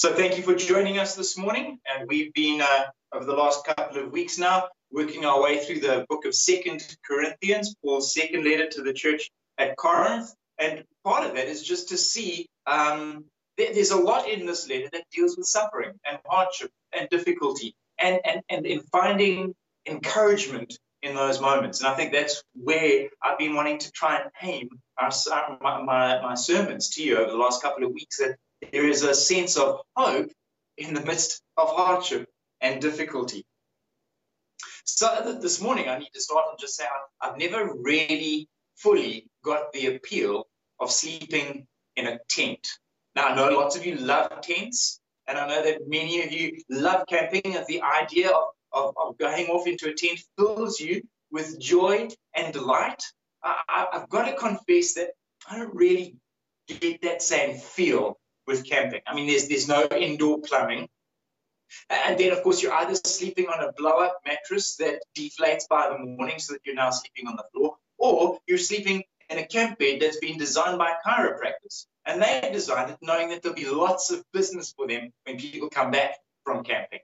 So thank you for joining us this morning. And we've been, uh, over the last couple of weeks now, working our way through the book of Second Corinthians, Paul's second letter to the church at Corinth. And part of it is just to see um, there's a lot in this letter that deals with suffering and hardship and difficulty and, and, and in finding encouragement in those moments. And I think that's where I've been wanting to try and aim our, my, my, my sermons to you over the last couple of weeks that there is a sense of hope in the midst of hardship and difficulty. So this morning, I need to start and just say I've never really fully got the appeal of sleeping in a tent. Now, I know lots of you love tents, and I know that many of you love camping, and the idea of, of, of going off into a tent fills you with joy and delight. I, I've got to confess that I don't really get that same feel with camping. I mean, there's there's no indoor plumbing. And then, of course, you're either sleeping on a blow up mattress that deflates by the morning so that you're now sleeping on the floor, or you're sleeping in a camp bed that's been designed by chiropractors. And they designed it knowing that there'll be lots of business for them when people come back from camping.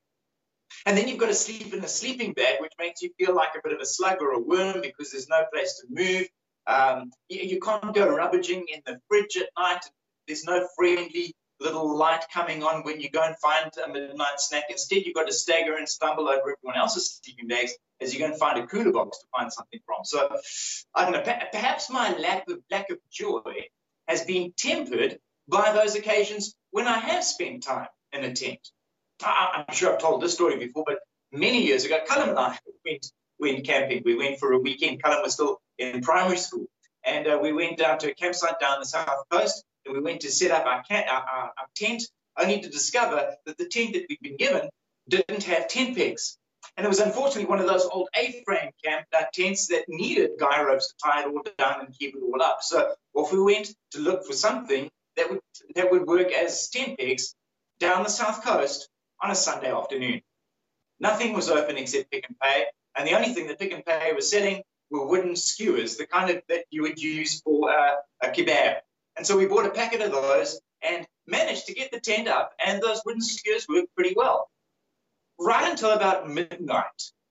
And then you've got to sleep in a sleeping bag, which makes you feel like a bit of a slug or a worm because there's no place to move. Um, you, you, can't go rummaging in the fridge at night. There's no friendly little light coming on when you go and find a midnight snack. Instead, you've got to stagger and stumble over everyone else's sleeping bags as you go and find a cooler box to find something from. So, I don't know, perhaps my lack of, lack of joy has been tempered by those occasions when I have spent time in a tent. I, am sure I've told this story before, but many years ago, Callum and I went, went camping. We went for a weekend. Callum was still in primary school. And uh, we went down to a campsite down the south coast and we went to set up our, our, our, our tent, only to discover that the tent that we'd been given didn't have tent pegs. And it was unfortunately one of those old A-frame camp uh, tents that needed guy ropes to tie it all down and keep it all up. So off we went to look for something that would that would work as tent pegs down the south coast on a Sunday afternoon. Nothing was open except Pick n Pay, and the only thing that Pick n Pay was selling were wooden skewers, the kind of that you would use for uh, a kebab. And so we bought a packet of those and managed to get the tent up, and those wooden skewers worked pretty well. Right until about midnight,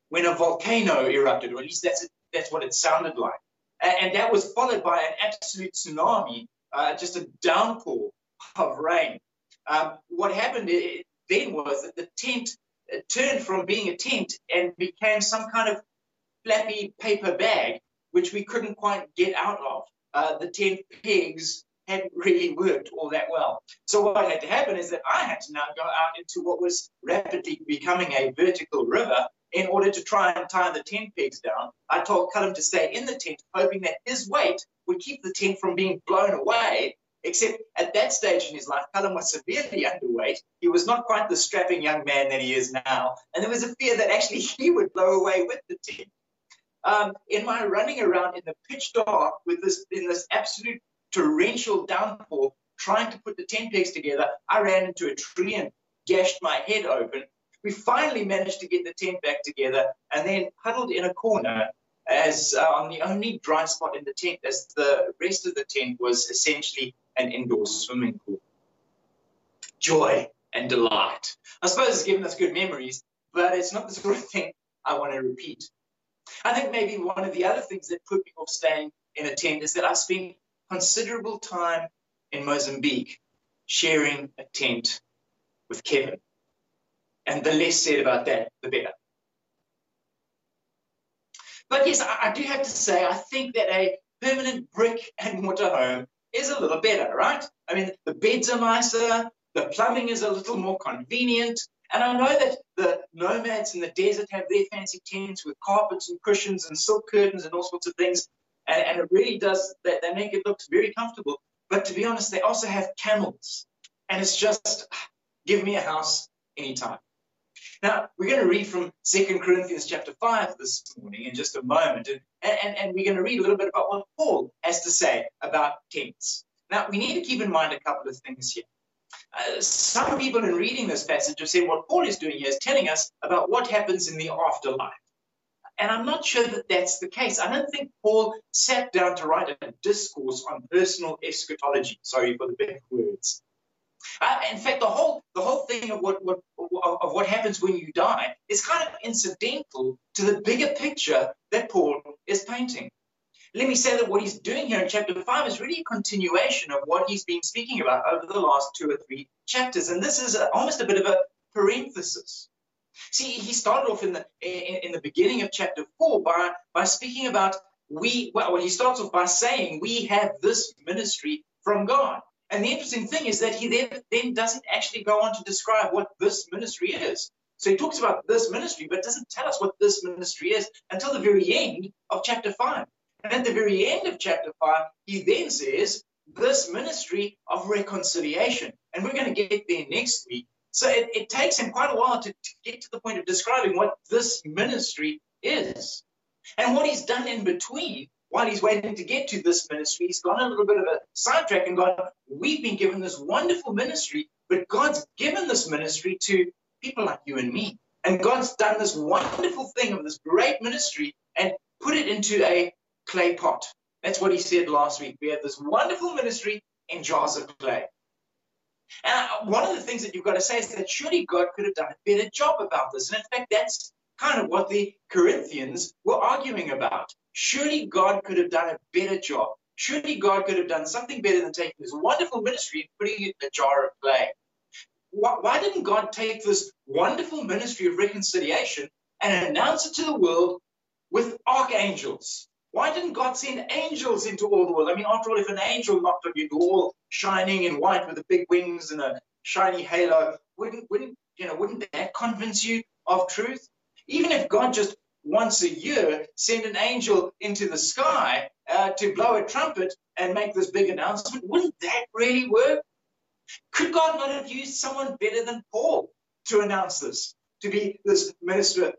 when a volcano erupted, or at least that's, that's what it sounded like. And that was followed by an absolute tsunami, uh, just a downpour of rain. Um, what happened then was that the tent turned from being a tent and became some kind of flappy paper bag, which we couldn't quite get out of. Uh, the tent pegs hadn't really worked all that well. So what had to happen is that I had to now go out into what was rapidly becoming a vertical river in order to try and tie the tent pegs down. I told Callum to stay in the tent, hoping that his weight would keep the tent from being blown away. Except at that stage in his life, Callum was severely underweight. He was not quite the strapping young man that he is now. And there was a fear that actually he would blow away with the tent. Um, in my running around in the pitch dark with this in this absolute torrential downpour, trying to put the tent pegs together, I ran into a tree and gashed my head open. We finally managed to get the tent back together and then huddled in a corner as uh, on the only dry spot in the tent, as the rest of the tent was essentially an indoor swimming pool. Joy and delight. I suppose it's given us good memories, but it's not the sort of thing I want to repeat. I think maybe one of the other things that put me off staying in a tent is that I spent considerable time in Mozambique sharing a tent with Kevin. And the less said about that, the better. But yes, I, I do have to say, I think that a permanent brick and mortar home is a little better, right? I mean, the beds are nicer, the plumbing is a little more convenient, and I know that the nomads in the desert have their fancy tents with carpets and cushions and silk curtains and all sorts of things and, and it really does they, they make it look very comfortable. But to be honest they also have camels. And it's just give me a house anytime. Now we're going to read from Second corinthians chapter 5 this morning in just a moment. And, and, and we're going to read a little bit about what paul has to say about tents now we need to keep in mind a couple of things here. Uh, some people in reading this passage have said what Paul is doing here is telling us about what happens in the afterlife. And I'm not sure that that's the case. I don't think Paul sat down to write a discourse on personal eschatology. Sorry for the big words. Uh, in fact, the whole the whole thing of what, what of what happens when you die is kind of incidental to the bigger picture that Paul is painting. Let me say that what he's doing here in chapter five is really a continuation of what he's been speaking about over the last two or three chapters, and this is a, almost a bit of a parenthesis. See, he started off in the in, in the beginning of chapter four by by speaking about we. Well, he starts off by saying we have this ministry from God. And the interesting thing is that he then, then doesn't actually go on to describe what this ministry is. So he talks about this ministry, but doesn't tell us what this ministry is until the very end of chapter 5. And at the very end of chapter 5, he then says, This ministry of reconciliation. And we're going to get there next week. So it, it takes him quite a while to, to get to the point of describing what this ministry is. And what he's done in between while he's waiting to get to this ministry, he's gone a little bit of a sidetrack and gone, We've been given this wonderful ministry, but God's given this ministry to people like you and me. And God's done this wonderful thing of this great ministry and put it into a clay pot. That's what he said last week. We have this wonderful ministry in jars of clay. And uh, one of the things that you've got to say is that surely God could have done a better job about this. And in fact, that's kind of what the Corinthians were arguing about. Surely God could have done a better job. Surely God could have done something better than taking this wonderful ministry and putting it in a jar of clay. Why, why didn't God take this wonderful ministry of reconciliation and announce it to the world with archangels? Why didn't God send angels into all the world? I mean, after all, if an angel knocked on your door, shining in white with the big wings and a shiny halo, wouldn't, wouldn't, you know, wouldn't that convince you of truth? Even if God just once a year send an angel into the sky uh, to blow a trumpet and make this big announcement, wouldn't that really work? Could God not have used someone better than Paul to announce this, to be this minister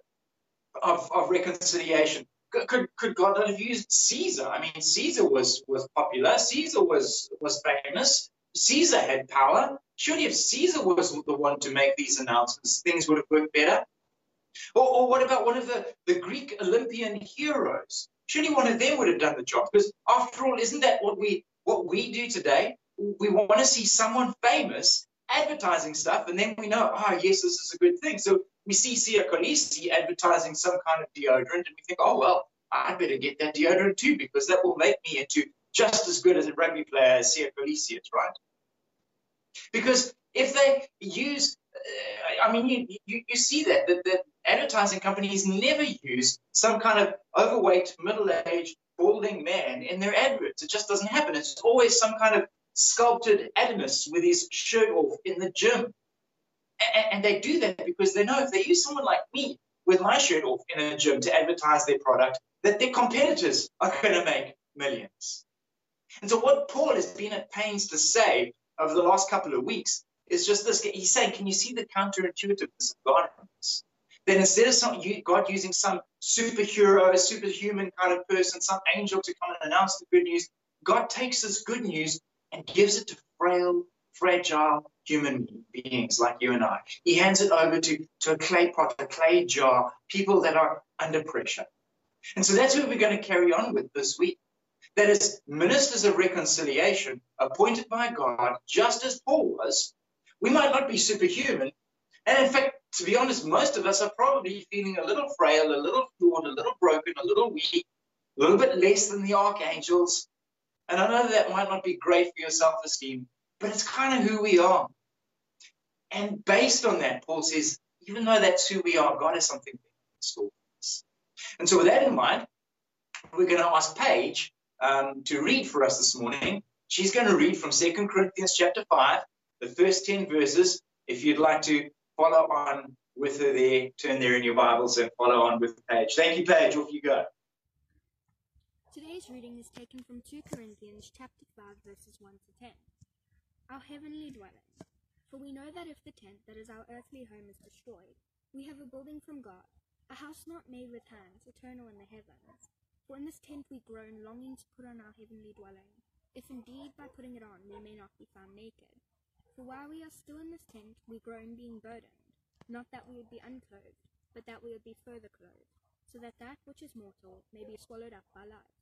of, of reconciliation? Could, could, God not have used Caesar? I mean, Caesar was, was popular. Caesar was, was famous. Caesar had power. Surely if Caesar was the one to make these announcements, things would have worked better. Or, or what about one of the, the Greek Olympian heroes? Surely one of them would have done the job. Because after all, isn't that what we what we do today? We want to see someone famous advertising stuff, and then we know, oh yes, this is a good thing. So we see Siya Kolisi advertising some kind of deodorant, and we think, oh well, I better get that deodorant too, because that will make me into just as good as a rugby player as Siya Kolisi is, right? Because if they use, uh, I mean, you, you, you see that, that, that advertising companies never use some kind of overweight, middle-aged, balding man in their adverts. It just doesn't happen. It's always some kind of sculpted Adonis with his shirt off in the gym. And, and they do that because they know if they use someone like me with my shirt off in a gym to advertise their product, that their competitors are going to make millions. And so what Paul has been at pains to say over the last couple of weeks is just this. He's saying, can you see the counterintuitiveness of God then instead of God using some superhero, superhuman kind of person, some angel to come and announce the good news, God takes this good news and gives it to frail, fragile human beings like you and I. He hands it over to, to a clay pot, a clay jar, people that are under pressure. And so that's what we're going to carry on with this week. That is, ministers of reconciliation appointed by God, just as Paul was. We might not be superhuman. And in fact, to be honest, most of us are probably feeling a little frail, a little flawed, a little broken, a little weak, a little bit less than the archangels. And I know that might not be great for your self esteem, but it's kind of who we are. And based on that, Paul says, even though that's who we are, God has something in store for us. And so, with that in mind, we're going to ask Paige um, to read for us this morning. She's going to read from Second Corinthians chapter 5, the first 10 verses. If you'd like to follow on with her there. Turn there in your Bibles and follow on with Paige. Thank you, Paige. Off you go. Today's reading is taken from 2 Corinthians chapter 5 verses 1 to 10. Our heavenly dwelling. For we know that if the tent that is our earthly home is destroyed, we have a building from God, a house not made with hands, eternal in the heavens. For in this tent we groan, longing to put on our heavenly dwelling, if indeed by putting it on we may not be found naked. For while we are still in this tent, we groan being burdened, not that we would be unclothed, but that we would be further clothed, so that that which is mortal may be swallowed up by life.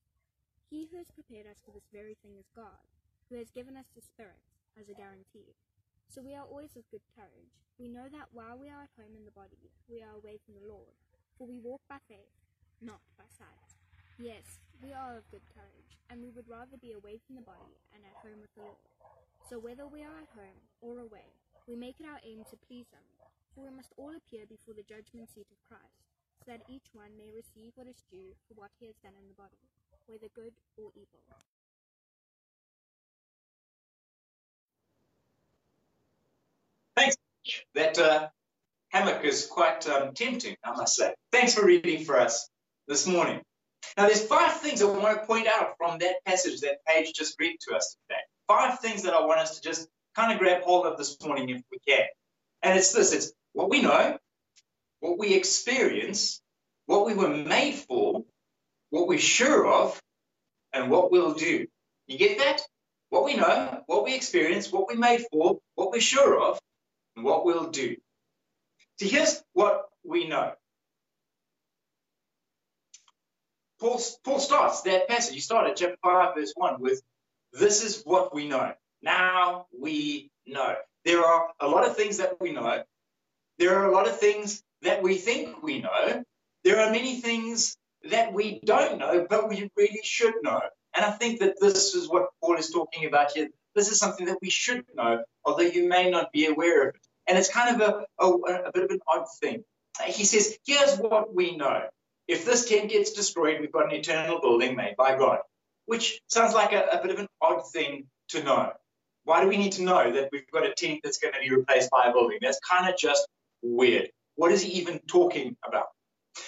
He who has prepared us for this very thing is God, who has given us the Spirit as a guarantee. So we are always of good courage. We know that while we are at home in the body, we are away from the Lord, for we walk by faith, not by sight. Yes, we are of good courage, and we would rather be away from the body and at home with the Lord. So whether we are at home or away, we make it our aim to please Him, for we must all appear before the judgment seat of Christ, so that each one may receive what is due for what he has done in the body, whether good or evil. Thanks. That uh, hammock is quite um, tempting, I must say. Thanks for reading for us this morning. Now, there's five things I want to point out from that passage that Paige just read to us today. Five things that I want us to just kind of grab hold of this morning if we can. And it's this it's what we know, what we experience, what we were made for, what we're sure of, and what we'll do. You get that? What we know, what we experience, what we're made for, what we're sure of, and what we'll do. So here's what we know. Paul, Paul starts that passage. He started chapter 5, verse 1 with, This is what we know. Now we know. There are a lot of things that we know. There are a lot of things that we think we know. There are many things that we don't know, but we really should know. And I think that this is what Paul is talking about here. This is something that we should know, although you may not be aware of it. And it's kind of a, a, a bit of an odd thing. He says, here's what we know. If this tent gets destroyed, we've got an eternal building made by God, which sounds like a, a bit of an odd thing to know. Why do we need to know that we've got a tent that's going to be replaced by a building? That's kind of just weird. What is he even talking about?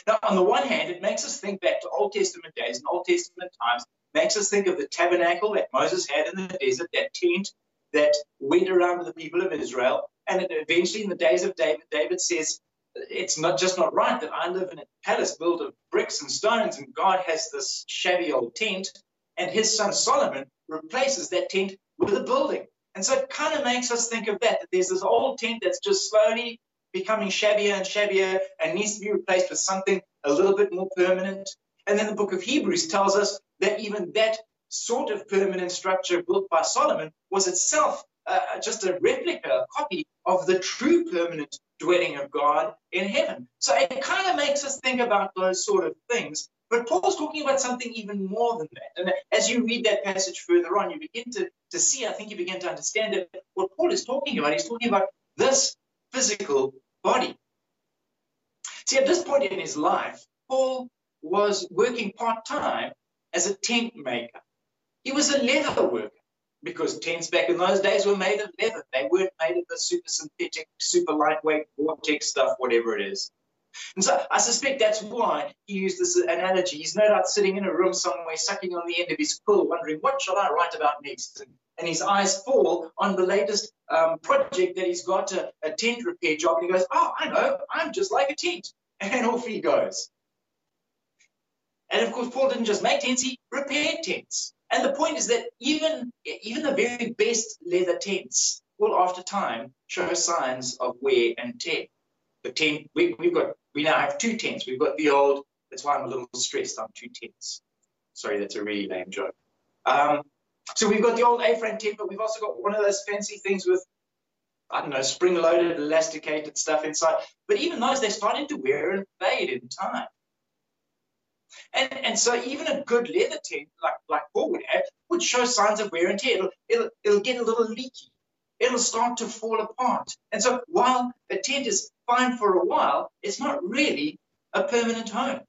Now, on the one hand, it makes us think back to Old Testament days and Old Testament times, makes us think of the tabernacle that Moses had in the desert, that tent that went around with the people of Israel. And eventually, in the days of David, David says, It's not just not right that I live in a palace built of bricks and stones, and God has this shabby old tent. And his son Solomon replaces that tent with a building. And so it kind of makes us think of that, that there's this old tent that's just slowly becoming shabbier and shabbier and needs to be replaced with something a little bit more permanent. And then the book of Hebrews tells us that even that sort of permanent structure built by Solomon was itself uh, just a replica, a copy of the true permanent dwelling of God in heaven. So it kind of makes us think about those sort of things. But Paul's talking about something even more than that. And as you read that passage further on, you begin to, to see, I think you begin to understand that what Paul is talking about, he's talking about this physical body. See, at this point in his life, Paul was working part time as a tent maker. He was a leather worker because tents back in those days were made of leather. They weren't made of the super synthetic, super lightweight vortex stuff, whatever it is. And so I suspect that's why he used this analogy. He's no doubt sitting in a room somewhere, sucking on the end of his quill, wondering, what shall I write about next? And, and his eyes fall on the latest um, project that he's got a, a tent repair job. And he goes, oh, I know, I'm just like a tent. And off he goes. And of course, Paul didn't just make tents, he repaired tents. And the point is that even, even the very best leather tents will, after time, show signs of wear and tear. The tent, we, we've got we now have two tents. We've got the old, that's why I'm a little stressed I'm two tents. Sorry, that's a really lame joke. Um, so we've got the old A-frame tent, but we've also got one of those fancy things with, I don't know, spring-loaded, elasticated stuff inside. But even those, they're starting to wear and fade in time. And, and so even a good leather tent, like, like Paul would have, would show signs of wear and tear. It'll, it'll, it'll get a little leaky. It'll start to fall apart. And so while a tent is fine for a while, it's not really a permanent home.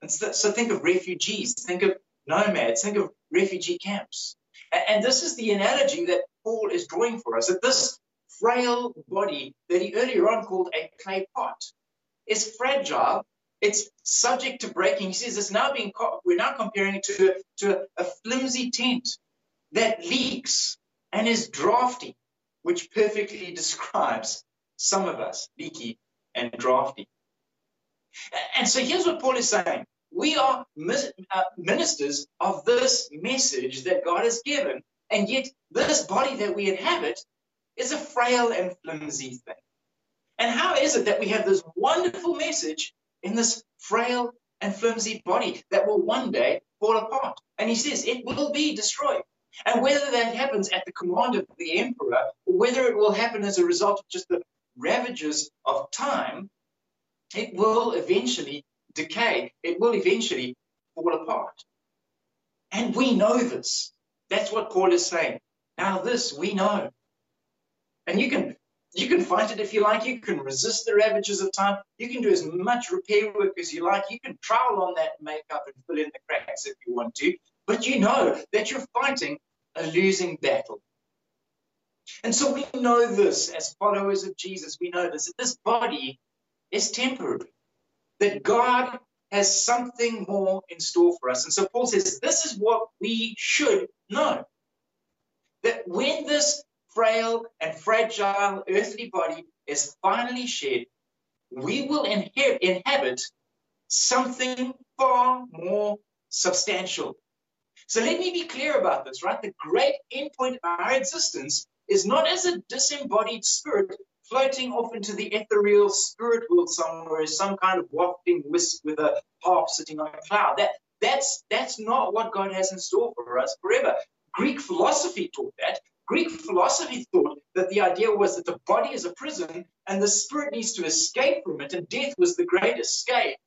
And so, so think of refugees, think of nomads, think of refugee camps. And, and this is the analogy that Paul is drawing for us, that this frail body that he earlier on called a clay pot is fragile. It's subject to breaking. He says it's now being we're now comparing it to, to a, flimsy tent that leaks and is drafty, which perfectly describes some of us, leaky and drafty. And so here's what Paul is saying. We are uh, ministers of this message that God has given, and yet this body that we inhabit is a frail and flimsy thing. And how is it that we have this wonderful message in this frail and flimsy body that will one day fall apart? And he says it will be destroyed. And whether that happens at the command of the emperor, or whether it will happen as a result of just the ravages of time, it will eventually decay. It will eventually fall apart. And we know this. That's what Paul is saying. Now, this we know. And you can you can fight it if you like. You can resist the ravages of time. You can do as much repair work as you like. You can trowel on that makeup and fill in the cracks if you want to. But you know that you're fighting a losing battle. And so we know this as followers of Jesus. We know this that this body is temporary, that God has something more in store for us. And so Paul says, This is what we should know that when this frail and fragile earthly body is finally shed, we will inhabit something far more substantial. So let me be clear about this, right? The great endpoint of our existence is not as a disembodied spirit floating off into the ethereal spirit world somewhere, as some kind of wafting wisp with a harp sitting on a cloud. That, that's, that's not what God has in store for us forever. Greek philosophy taught that. Greek philosophy thought that the idea was that the body is a prison and the spirit needs to escape from it, and death was the great escape.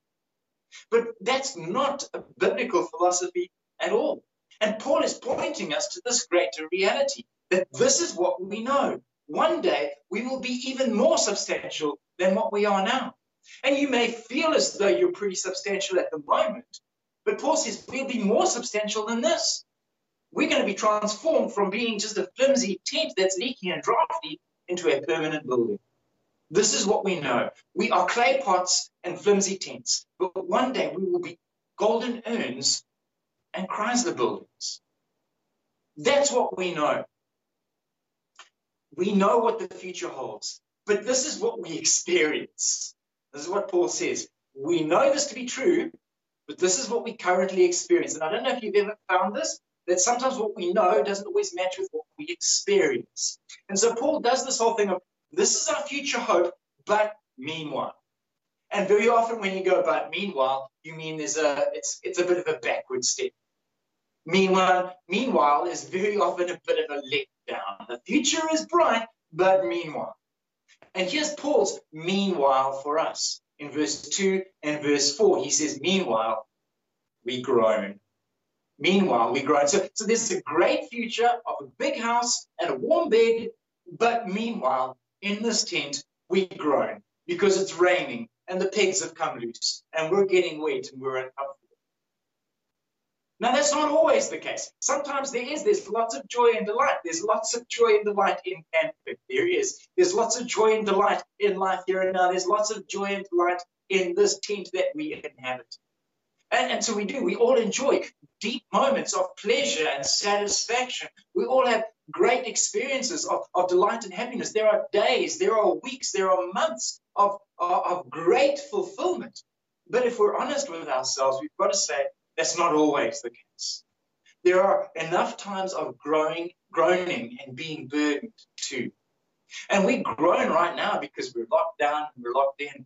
But that's not a biblical philosophy at all. And Paul is pointing us to this greater reality that this is what we know. One day we will be even more substantial than what we are now. And you may feel as though you're pretty substantial at the moment, but Paul says we'll be more substantial than this we're going to be transformed from being just a flimsy tent that's leaking and drafty into a permanent building. This is what we know. We are clay pots and flimsy tents, but one day we will be golden urns and Chrysler buildings. That's what we know. We know what the future holds, but this is what we experience. This is what Paul says. We know this to be true, but this is what we currently experience. And I don't know if you've ever found this, that sometimes what we know doesn't always match with what we experience. And so Paul does this whole thing of this is our future hope, but meanwhile. And very often when you go about meanwhile, you mean there's a it's it's a bit of a backward step. Meanwhile, meanwhile is very often a bit of a letdown. The future is bright, but meanwhile. And here's Paul's meanwhile for us. In verse 2 and verse 4, he says, Meanwhile, we groan Meanwhile, we grow. So, so this is a great future of a big house and a warm bed. But meanwhile, in this tent, we groan because it's raining and the pegs have come loose and we're getting wet and we're uncomfortable. Now, that's not always the case. Sometimes there is. There's lots of joy and delight. There's lots of joy and delight in camping. There is. There's lots of joy and delight in life here and now. There's lots of joy and delight in this tent that we inhabit. And, and so we do. We all enjoy deep moments of pleasure and satisfaction. We all have great experiences of, of delight and happiness. There are days, there are weeks, there are months of, of, of great fulfillment. But if we're honest with ourselves, we've got to say that's not always the case. There are enough times of growing, groaning and being burdened too. And we groan right now because we're locked down, and we're locked in.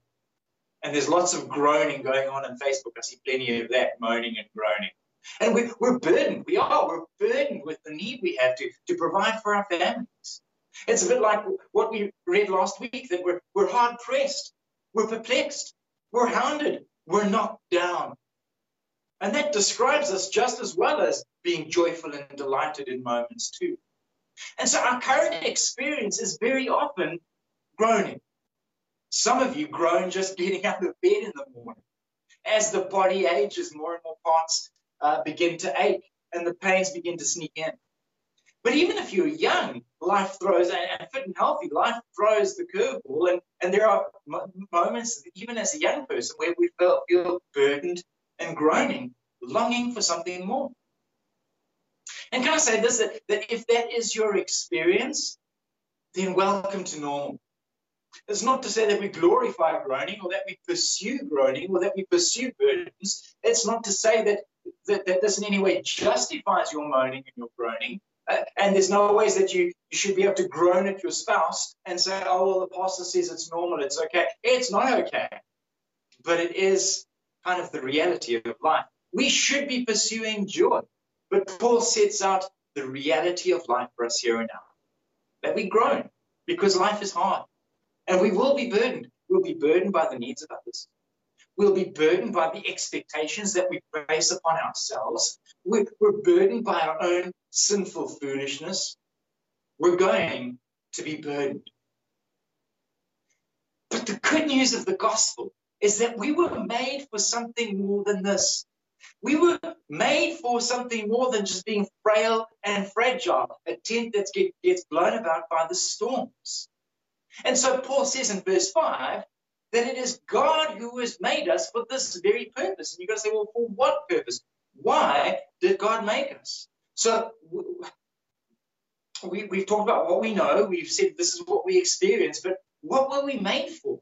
And there's lots of groaning going on in Facebook. I see plenty of that, moaning and groaning. And we, we're burdened. We are. We're burdened with the need we have to, to provide for our families. It's a bit like what we read last week that we're, we're hard pressed, we're perplexed, we're hounded, we're knocked down. And that describes us just as well as being joyful and delighted in moments too. And so our current experience is very often groaning. Some of you groan just getting out of bed in the morning. As the body ages, more and more parts uh, begin to ache and the pains begin to sneak in. But even if you're young, life throws, and fit and healthy, life throws the curveball. And, and there are moments, even as a young person, where we feel, feel burdened and groaning, longing for something more. And can I say this that, that if that is your experience, then welcome to normal. It's not to say that we glorify groaning or that we pursue groaning or that we pursue burdens. It's not to say that that, that this in any way justifies your moaning and your groaning. Uh, and there's no ways that you, you should be able to groan at your spouse and say, oh, well, the pastor says it's normal, it's okay. It's not okay. But it is kind of the reality of life. We should be pursuing joy. But Paul sets out the the reality of life for us here and now. That we groan because life is hard. And we will be burdened. We'll be burdened by the needs of others. We'll be burdened by the expectations that we place upon ourselves. We're, we're burdened by our own sinful foolishness. We're going to be burdened. But the good news of the gospel is that we were made for something more than this. We were made for something more than just being frail and fragile, a tent that gets blown about by the storms. And so Paul says in verse 5 that it is God who has made us for this very purpose. And you've got to say, well, for what purpose? Why did God make us? So we, we've talked about what we know. We've said this is what we experience, but what were we made for?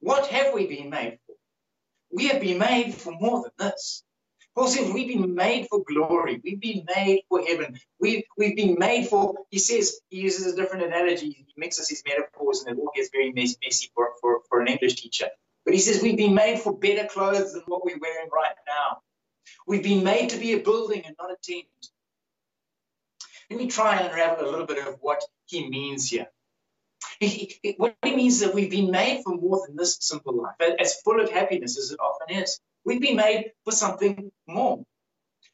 What have we been made for? We have been made for more than this. Paul says we've been made for glory. We've been made for heaven. We've, we've been made for, he says, he uses a different analogy. He mixes his metaphors and it all gets very messy for, for, for an English teacher. But he says we've been made for better clothes than what we're wearing right now. We've been made to be a building and not a tent. Let me try and unravel a little bit of what he means here. He, he, what he means is that we've been made for more than this simple life, as full of happiness as it often is. We've been made for something more.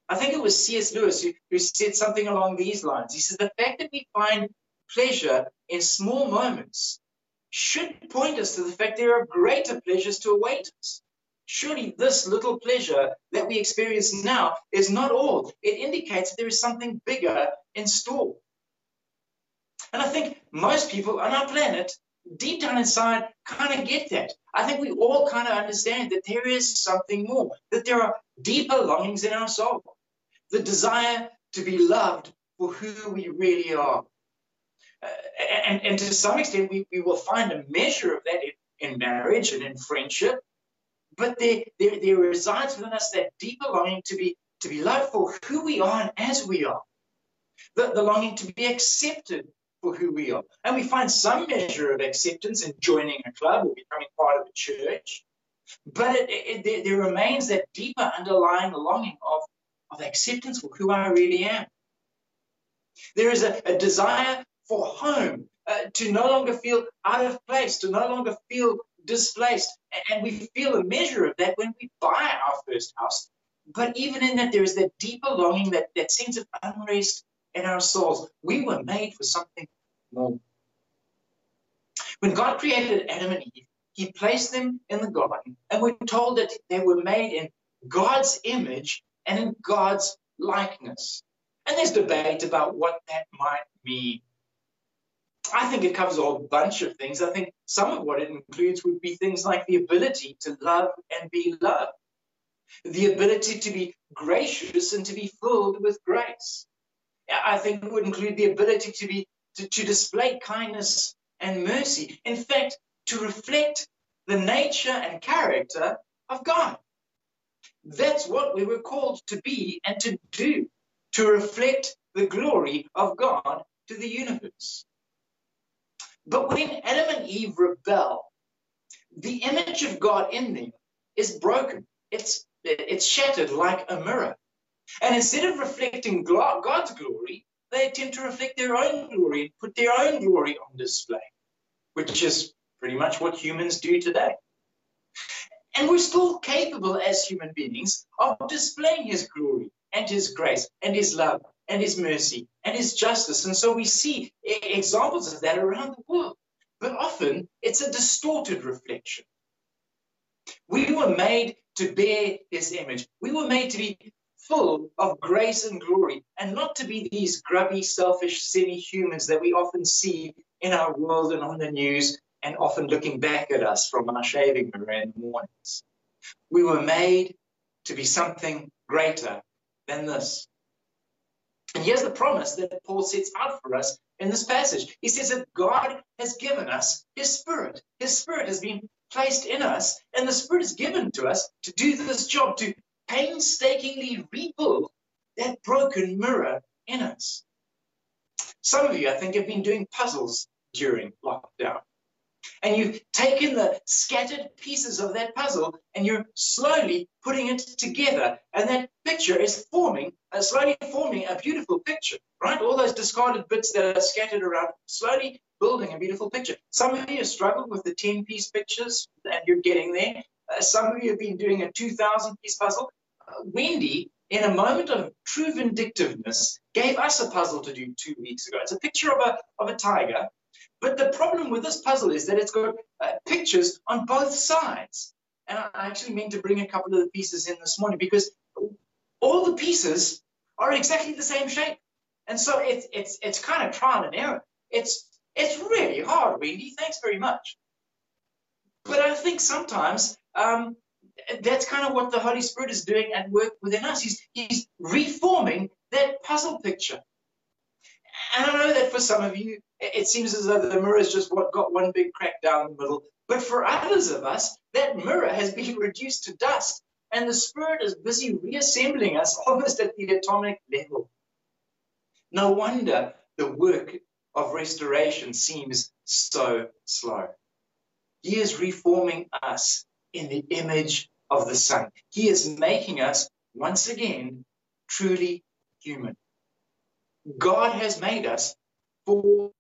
I think it was C.S. Lewis who, who said something along these lines. He says, The fact that we find pleasure in small moments should point us to the fact there are greater pleasures to await us. Surely this little pleasure that we experience now is not all. It indicates there is something bigger in store. And I think most people on our planet deep down inside kind of get that. I think we all kind of understand that there is something more, that there are deeper longings in our soul, the desire to be loved for who we really are. Uh, and, and to some extent, we, we will find a measure of that in, in marriage and in friendship. But there, there, there resides within us that deeper longing to be, to be loved for who we are and as we are. The, the longing to be accepted for who we are. And we find some measure of acceptance in joining a club or becoming part of a church. But it, it, there, there remains that deeper underlying longing of, of acceptance for who I really am. There is a, a desire for home, uh, to no longer feel out of place, to no longer feel displaced. And we feel a measure of that when we buy our first house. But even in that, there is that deeper longing, that, that sense of unrest in our souls. We were made for something more. When God created Adam and Eve, he placed them in the garden, and we're told that they were made in God's image and in God's likeness. And there's debate about what that might mean. I think it covers a whole bunch of things. I think some of what it includes would be things like the ability to love and be loved, the ability to be gracious and to be filled with grace, I think would include the ability to be to, to display kindness and mercy. In fact, to reflect the nature and character of God. That's what we were called to be and to do, to reflect the glory of God to the universe. But when Adam and Eve rebel, the image of God in them is broken. It's, it's shattered like a mirror. And instead of reflecting God's glory, they attempt to reflect their own glory and put their own glory on display, which is pretty much what humans do today. And we're still capable as human beings of displaying his glory and his grace and his love and his mercy and his justice. And so we see examples of that around the world. But often it's a distorted reflection. We were made to bear his image. We were made to be full of grace and glory, and not to be these grubby, selfish, silly humans that we often see in our world and on the news, and often looking back at us from our shaving mirror in the mornings. We were made to be something greater than this. And here's the promise that Paul sets out for us in this passage. He says that God has given us his spirit. His spirit has been placed in us, and the spirit is given to us to do this job, to painstakingly rebuild that broken mirror in us. Some of you, I think, have been doing puzzles during lockdown. And you've taken the scattered pieces of that puzzle and you're slowly putting it together. And that picture is forming, uh, slowly forming a beautiful picture, right? All those discarded bits that are scattered around, slowly building a beautiful picture. Some of you have struggled with the 10 piece pictures and you're getting there. Uh, some of you have been doing a 2,000 piece puzzle. Wendy, in a moment of true vindictiveness, gave us a puzzle to do two weeks ago. It's a picture of a, of a tiger but the problem with this puzzle is that it's got uh, pictures on both sides. And I actually meant to bring a couple of the pieces in this morning because all the pieces are exactly the same shape. And so it's, it's, it's kind of trial and error. It's, it's really hard, Wendy. Thanks very much. But I think sometimes um, that's kind of what the Holy Spirit is doing at work within us. He's, he's reforming that puzzle picture. And I know that for some of you, it seems as though the mirror has just what got one big crack down the middle. But for others of us, that mirror has been reduced to dust, and the Spirit is busy reassembling us almost at the atomic level. No wonder the work of restoration seems so slow. He is reforming us in the image of the Son. He is making us once again truly human. God has made us for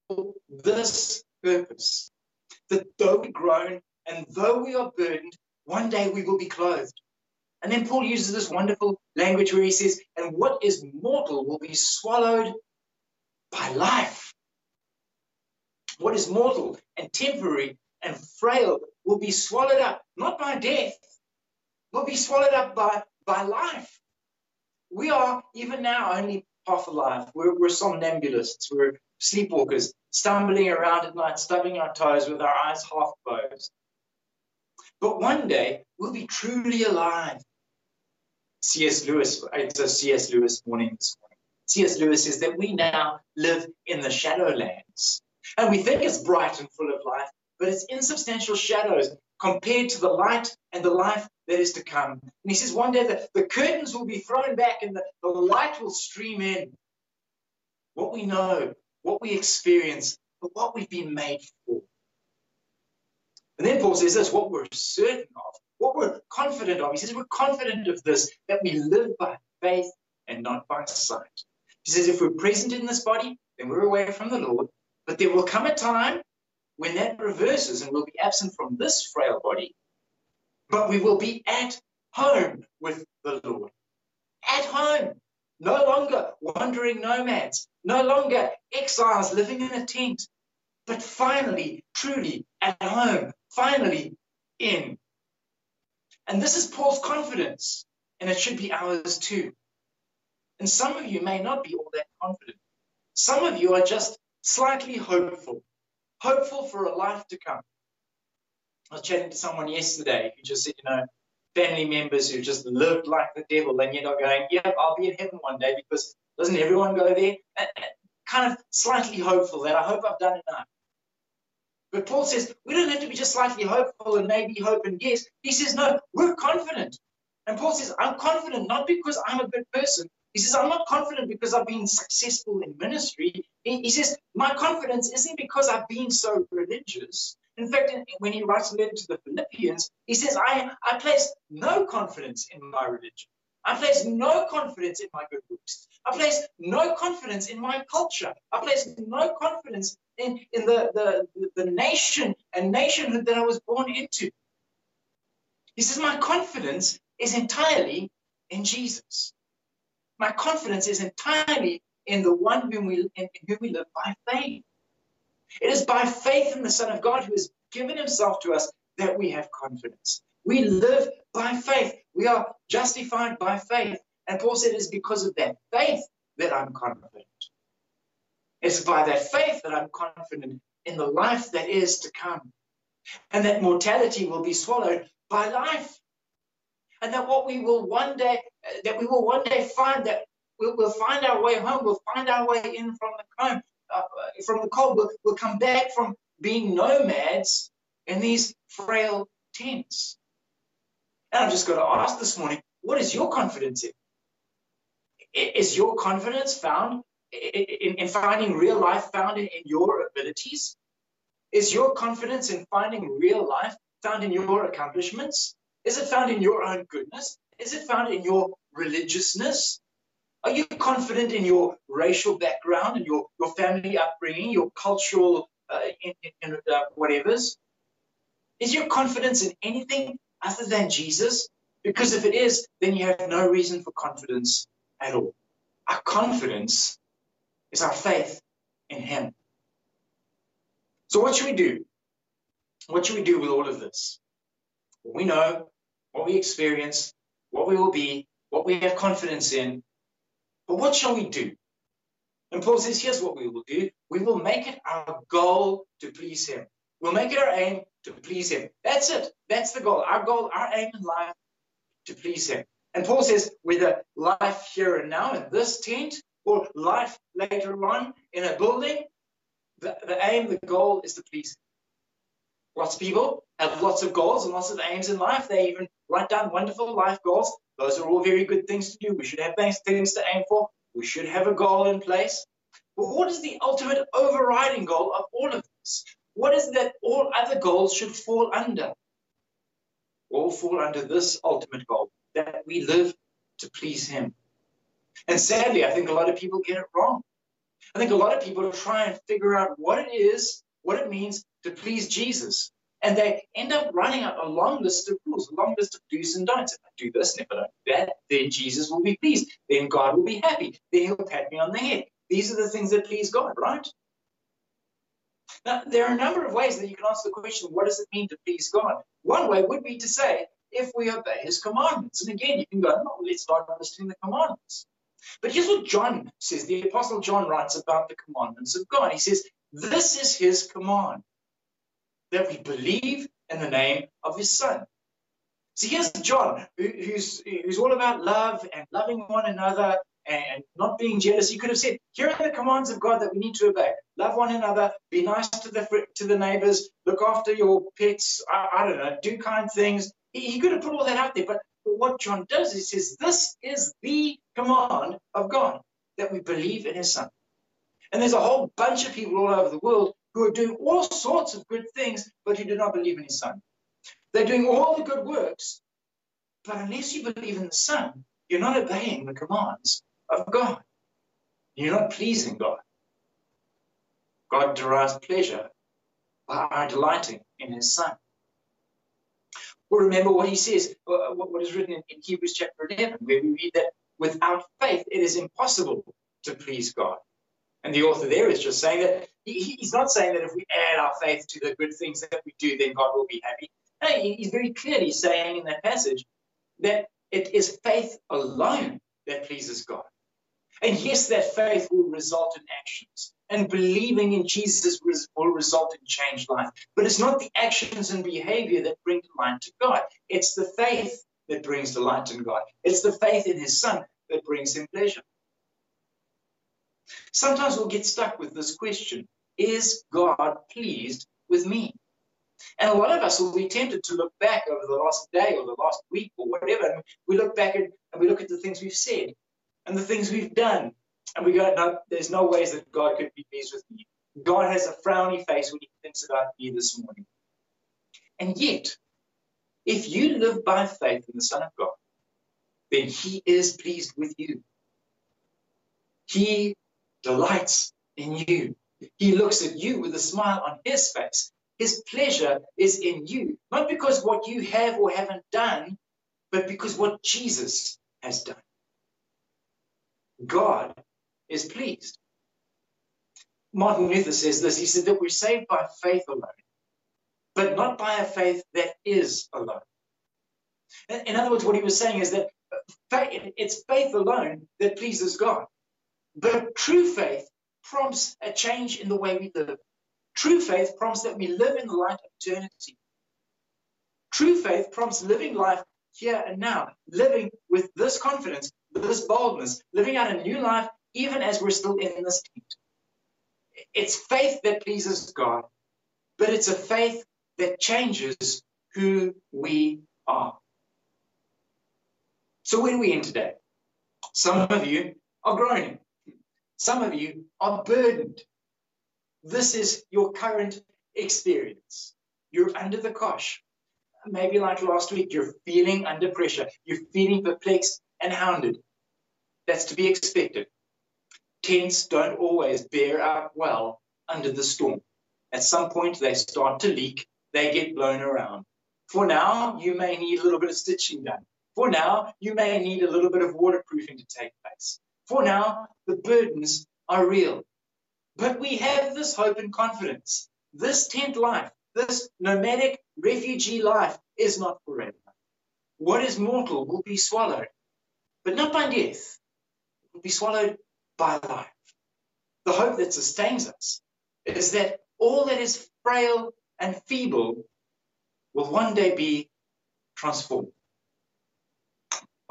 this purpose. That though we groan and though we are burdened, one day we will be clothed. And then Paul uses this wonderful language where he says, and what is mortal will be swallowed by life. What is mortal and temporary and frail will be swallowed up, not by death, will be swallowed up by, by life. We are even now only half alive. We're, we're somnambulists. We're sleepwalkers, stumbling around at night, stubbing our toes with our eyes half closed. But one day we'll be truly alive. C.S. Lewis, it's a C.S. Lewis morning this morning. C.S. Lewis says that we now live in the shadowlands. And we think it's bright and full of life, but it's insubstantial shadows compared to the light and the life that is to come. And he says one day that the curtains will be thrown back and the, the light will stream in. What we know, what we experience, but what we've been made for. And then Paul says this what we're certain of, what we're confident of. He says we're confident of this, that we live by faith and not by sight. He says if we're present in this body, then we're away from the Lord. But there will come a time when that reverses and we'll be absent from this frail body, but we will be at home with the Lord. At home, no longer wandering nomads, no longer exiles living in a tent, but finally, truly at home, finally in. And this is Paul's confidence, and it should be ours too. And some of you may not be all that confident. Some of you are just slightly hopeful hopeful for a life to come. I was chatting to someone yesterday who just said, you know, family members who just lived like the devil, and you're not going, yeah, I'll be in heaven one day because doesn't everyone go there? And kind of slightly hopeful that I hope I've done enough. But Paul says we don't have to be just slightly hopeful and maybe hope and yes. He says, no, we're confident. And Paul says, I'm confident not because I'm a good person, he says, I'm not confident because I've been successful in ministry. He, says, my confidence isn't because I've been so religious. In fact, when he writes a letter to the Philippians, he says, I, I place no confidence in my religion. I place no confidence in my good works. I place no confidence in my culture. I place no confidence in, in the, the, the nation and nationhood that I was born into. He says, My confidence is entirely in Jesus. My confidence is entirely in the one whom we, in, whom we live by faith. It is by faith in the Son of God who has given himself to us that we have confidence. We live by faith. We are justified by faith. And Paul said it is because of that faith that I'm confident. It's by that faith that I'm confident in the life that is to come. And that mortality will be swallowed by life and that what we will one day that we will one day find that we'll, we'll find our way home we'll find our way in from the home uh, from the cold we'll, we'll come back from being nomads in these frail tents and i've just got to ask this morning what is your confidence in is your confidence found in, in finding real life found in, in your abilities Is your confidence in finding real life found in your accomplishments? Is it found in your own goodness? Is it found in your religiousness? Are you confident in your racial background and your, your family upbringing, your cultural uh, in, in, uh, whatever's? Is your confidence in anything other than Jesus? Because if it is, then you have no reason for confidence at all. Our confidence is our faith in Him. So, what should we do? What should we do with all of this? What we know, what we experience, what we will be, what we have confidence in. But what shall we do? And Paul says, here's what we will do. We will make it our goal to please him. We'll make it our aim to please him. That's it. That's the goal. Our goal, our aim in life to please him. And Paul says, whether life here and now in this tent or life later on in a building, the, the aim, the goal is to please him. Lots of people have lots of goals and lots of aims in life. They even write down wonderful life goals. Those are all very good things to do. We should have things to aim for. We should have a goal in place. But what is the ultimate overriding goal of all of this? What is that all other goals should fall under? All fall under this ultimate goal that we live to please Him. And sadly, I think a lot of people get it wrong. I think a lot of people try and figure out what it is, what it means to please Jesus. And they end up running up a long list of rules, a long list of do's and don'ts. If I do this and if I don't do that, then Jesus will be pleased. Then God will be happy. Then he'll pat me on the head. These are the things that please God, right? Now, there are a number of ways that you can answer the question, what does it mean to please God? One way would be to say, if we obey his commandments. And again, you can go, no, let's start listing the commandments. But here's what John says. The Apostle John writes about the commandments of God. He says, this is his command that we believe in the name of his son. So here's John, who's, who's all about love and loving one another and not being jealous. He could have said, here are the commands of God that we need to obey. Love one another, be nice to the, to the neighbors, look after your pets, I, I don't know, do kind things. He, he could have put all that out there, but, but what John does is says, this is the command of God, that we believe in his son. And there's a whole bunch of people all over the world who are doing all sorts of good things, but who do not believe in his son. They're doing all the good works, but unless you believe in the son, you're not obeying the commands of God. You're not pleasing God. God derives pleasure by our delighting in his son. Well, remember what he says, uh, what is written in Hebrews chapter 11, where we read that without faith it is impossible to please God. And the author there is just saying that he, he's not saying that if we add our faith to the good things that we do, then God will be happy. No, he's very clearly saying in that passage that it is faith alone that pleases God. And yes, that faith will result in actions. And believing in Jesus will result in changed life. But it's not the actions and behavior that bring delight to God. It's the faith that brings delight in God. It's the faith in his son that brings him pleasure. Sometimes we'll get stuck with this question Is God pleased with me? And a lot of us will be tempted to look back over the last day or the last week or whatever. We look back and, and we look at the things we've said and the things we've done. And we go, no, there's no ways that God could be pleased with me. God has a frowny face when he thinks about me this morning. And yet, if you live by faith in the Son of God, then he is pleased with you. He delights in you. He looks at you with a smile on his face. His pleasure is in you, not because what you have or haven't done, but because what Jesus has done. God is pleased. Martin Luther says this. He said that we're saved by faith alone, but not by a faith that is alone. In other words, what he was saying is that it's faith alone that pleases God. But true faith prompts a change in the way we live. True faith prompts that we live in the light of eternity. True faith prompts living life here and now, living with this confidence, this boldness, living out a new life even as we're still in this tent. It's faith that pleases God, but it's a faith that changes who we are. So where are we in today? Some of you are groaning. Some of you are burdened. This is your current experience. You're under the cosh. Maybe like last week, you're feeling under pressure. You're feeling perplexed and hounded. That's to be expected. Tents don't always bear up well under the storm. At some point, they start to leak, they get blown around. For now, you may need a little bit of stitching done. For now, you may need a little bit of waterproofing to take place. For now, the burdens are real. But we have this hope and confidence. This tent life, this nomadic refugee life is not forever. What is mortal will be swallowed, but not by death. It will be swallowed by life. The hope that sustains us is that all that is frail and feeble will one day be transformed.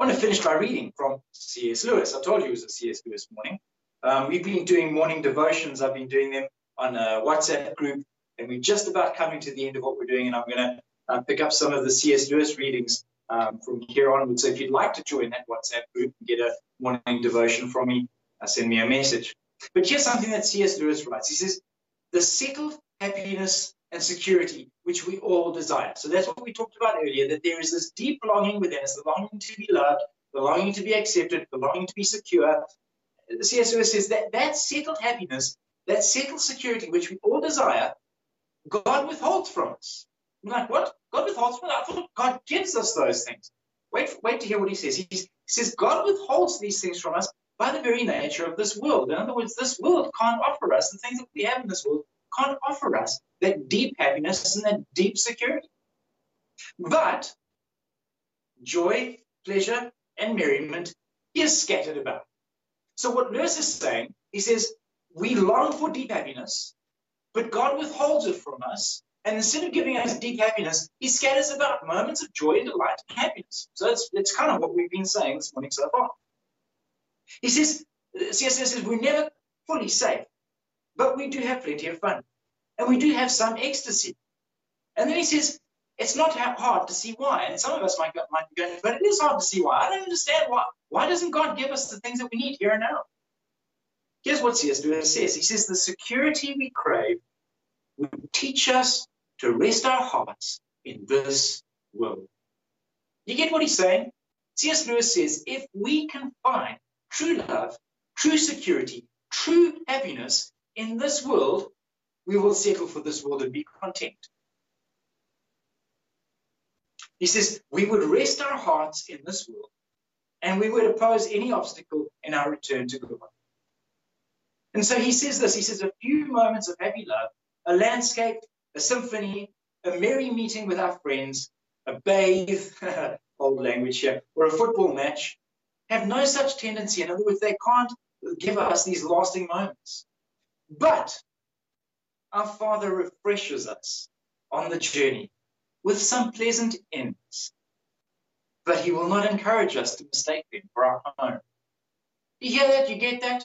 I want to finish by reading from C.S. Lewis. I told you it was a C.S. Lewis morning. Um, we've been doing morning devotions. I've been doing them on a WhatsApp group, and we're just about coming to the end of what we're doing. And I'm going to uh, pick up some of the C.S. Lewis readings um, from here onwards. So if you'd like to join that WhatsApp group and get a morning devotion from me, uh, send me a message. But here's something that C.S. Lewis writes. He says, "The settled happiness and security which we all desire." So that's what we talked about earlier. That there is this deep longing within us, the longing to be loved, the longing to be accepted, the longing to be secure, C.S. Lewis says that that settled happiness, that settled security which we all desire, God withholds from us. I'm like, what? God withholds from us? I thought God gives us those things. Wait, wait to hear what he says. he says God withholds these things from us by the very nature of this world. In other words, this world can't offer us the things that we have in this world can't offer us that deep happiness and that deep security. But joy, pleasure, and merriment is scattered about. So what Lewis is saying, he says, we long for deep happiness, but God withholds it from us. And instead of giving us deep happiness, he scatters about moments of joy, delight, and happiness. So that's, that's kind of what we've been saying this morning so far. He says, C.S. says, we're never fully safe, but we do have plenty of fun. And we do have some ecstasy. And then he says, it's not hard to see why. And some of us might, might be going, but it is hard to see why. I don't understand why. Why doesn't God give us the things that we need here and now? Here's what C.S. Lewis says. He says, the security we crave would teach us to rest our hearts in this world. You get what he's saying? C.S. Lewis says, if we can find true love, true security, true happiness in this world, we will settle for this world and be content. He says, we would rest our hearts in this world and we would oppose any obstacle in our return to God. And so he says this he says, a few moments of happy love, a landscape, a symphony, a merry meeting with our friends, a bathe, old language here, or a football match have no such tendency. In other words, they can't give us these lasting moments. But our Father refreshes us on the journey with some pleasant ends, but he will not encourage us to mistake them for our home. You hear that? You get that?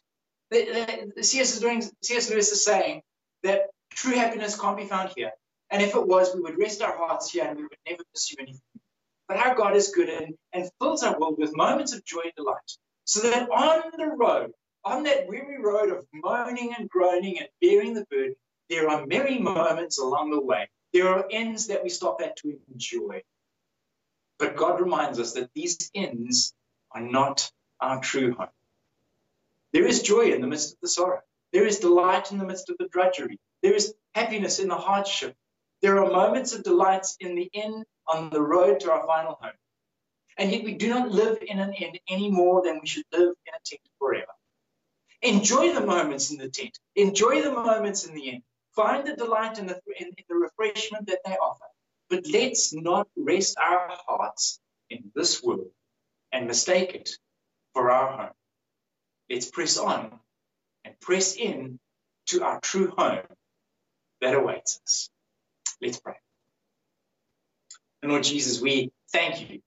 The. C.S. Lewis is saying that true happiness can't be found here. And if it was, we would rest our hearts here and we would never pursue anything. But our God is good and, and fills our world with moments of joy and delight. So that on the road, on that weary road of moaning and groaning and bearing the burden, there are merry moments along the way there are ends that we stop at to enjoy. But God reminds us that these ends are not our true home. There is joy in the midst of the sorrow. There is delight in the midst of the drudgery. There is happiness in the hardship. There are moments of delights in the inn on the road to our final home. And yet we do not live in an inn any more than we should live in a tent forever. Enjoy the moments in the tent. Enjoy the moments in the inn. Find the delight in the, in, in the refreshment that they offer. But let's not rest our hearts in this world and mistake it for our home. Let's press on and press in to our true home that awaits us. Let's pray. And Lord Jesus, we thank you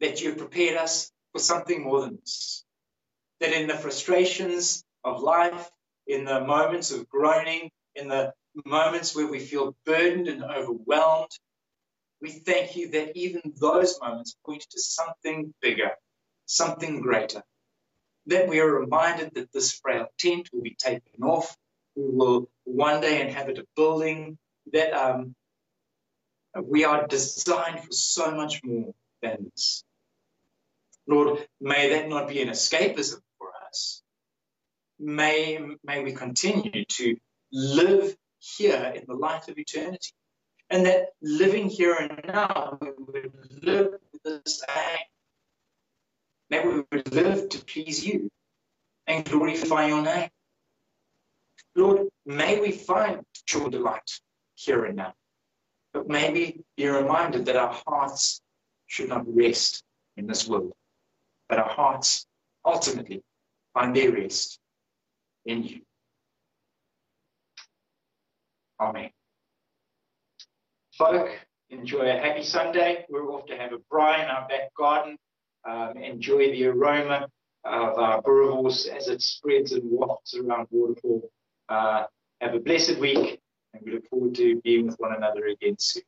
that you've prepared us for something more than this. That in the frustrations of life, in the moments of groaning, in the moments where we feel burdened and overwhelmed, we thank you that even those moments point to something bigger, something greater. That we are reminded that this frail tent will be taken off. We will one day inhabit a building that um, we are designed for so much more than this. Lord, may that not be an escapism for us. May, may we continue to live here in the light of eternity. And that living here and now, we would live this aim. That we would live to please you and glorify your name. Lord, may we find true delight here and now. But maybe be reminded that our hearts should not rest in this world, but our hearts ultimately find their rest in you. Amen. Folk, enjoy a happy Sunday. We're off to have a braai in our back garden. Um, enjoy the aroma of our boerewors as it spreads and wafts around Waterfall. Uh, have a blessed week, and we look forward to being with one another again soon.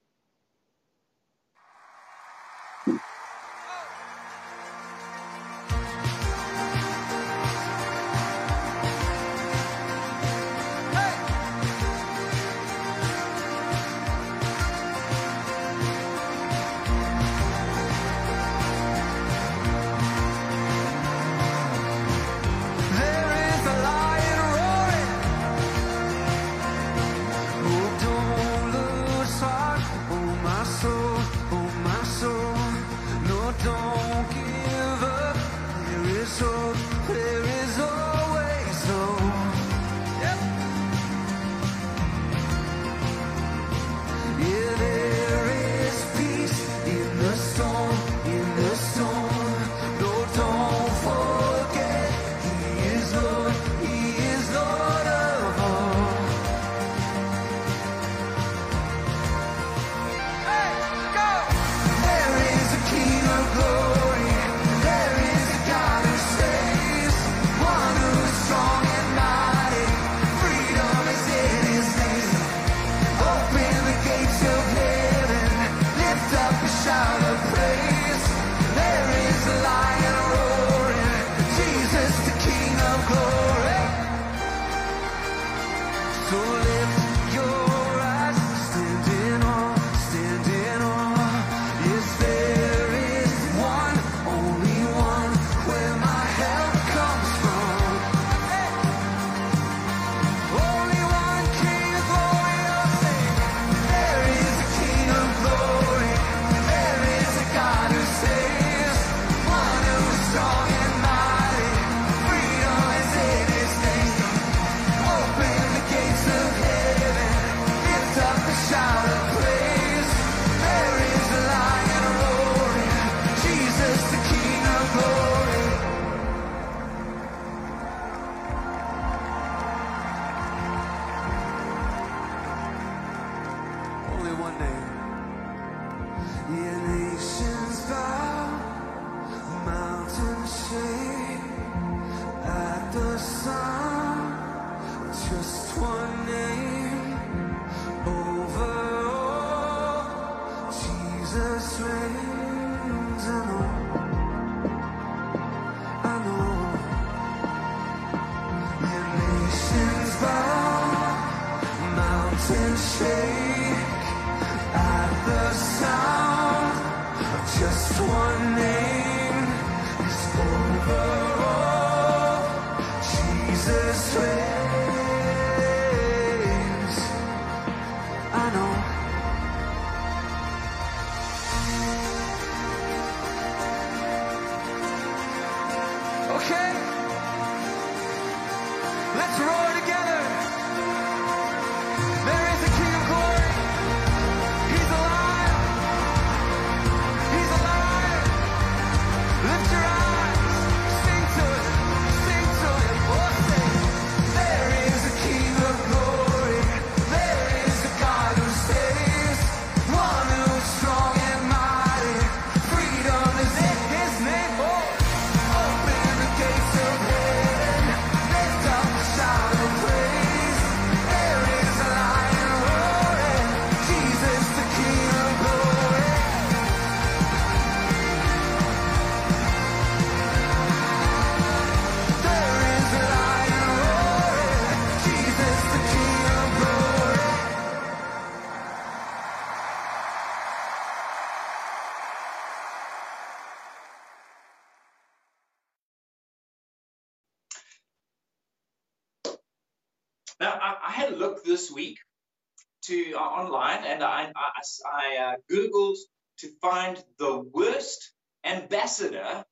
Online and I, I, I uh, Googled to find the worst ambassador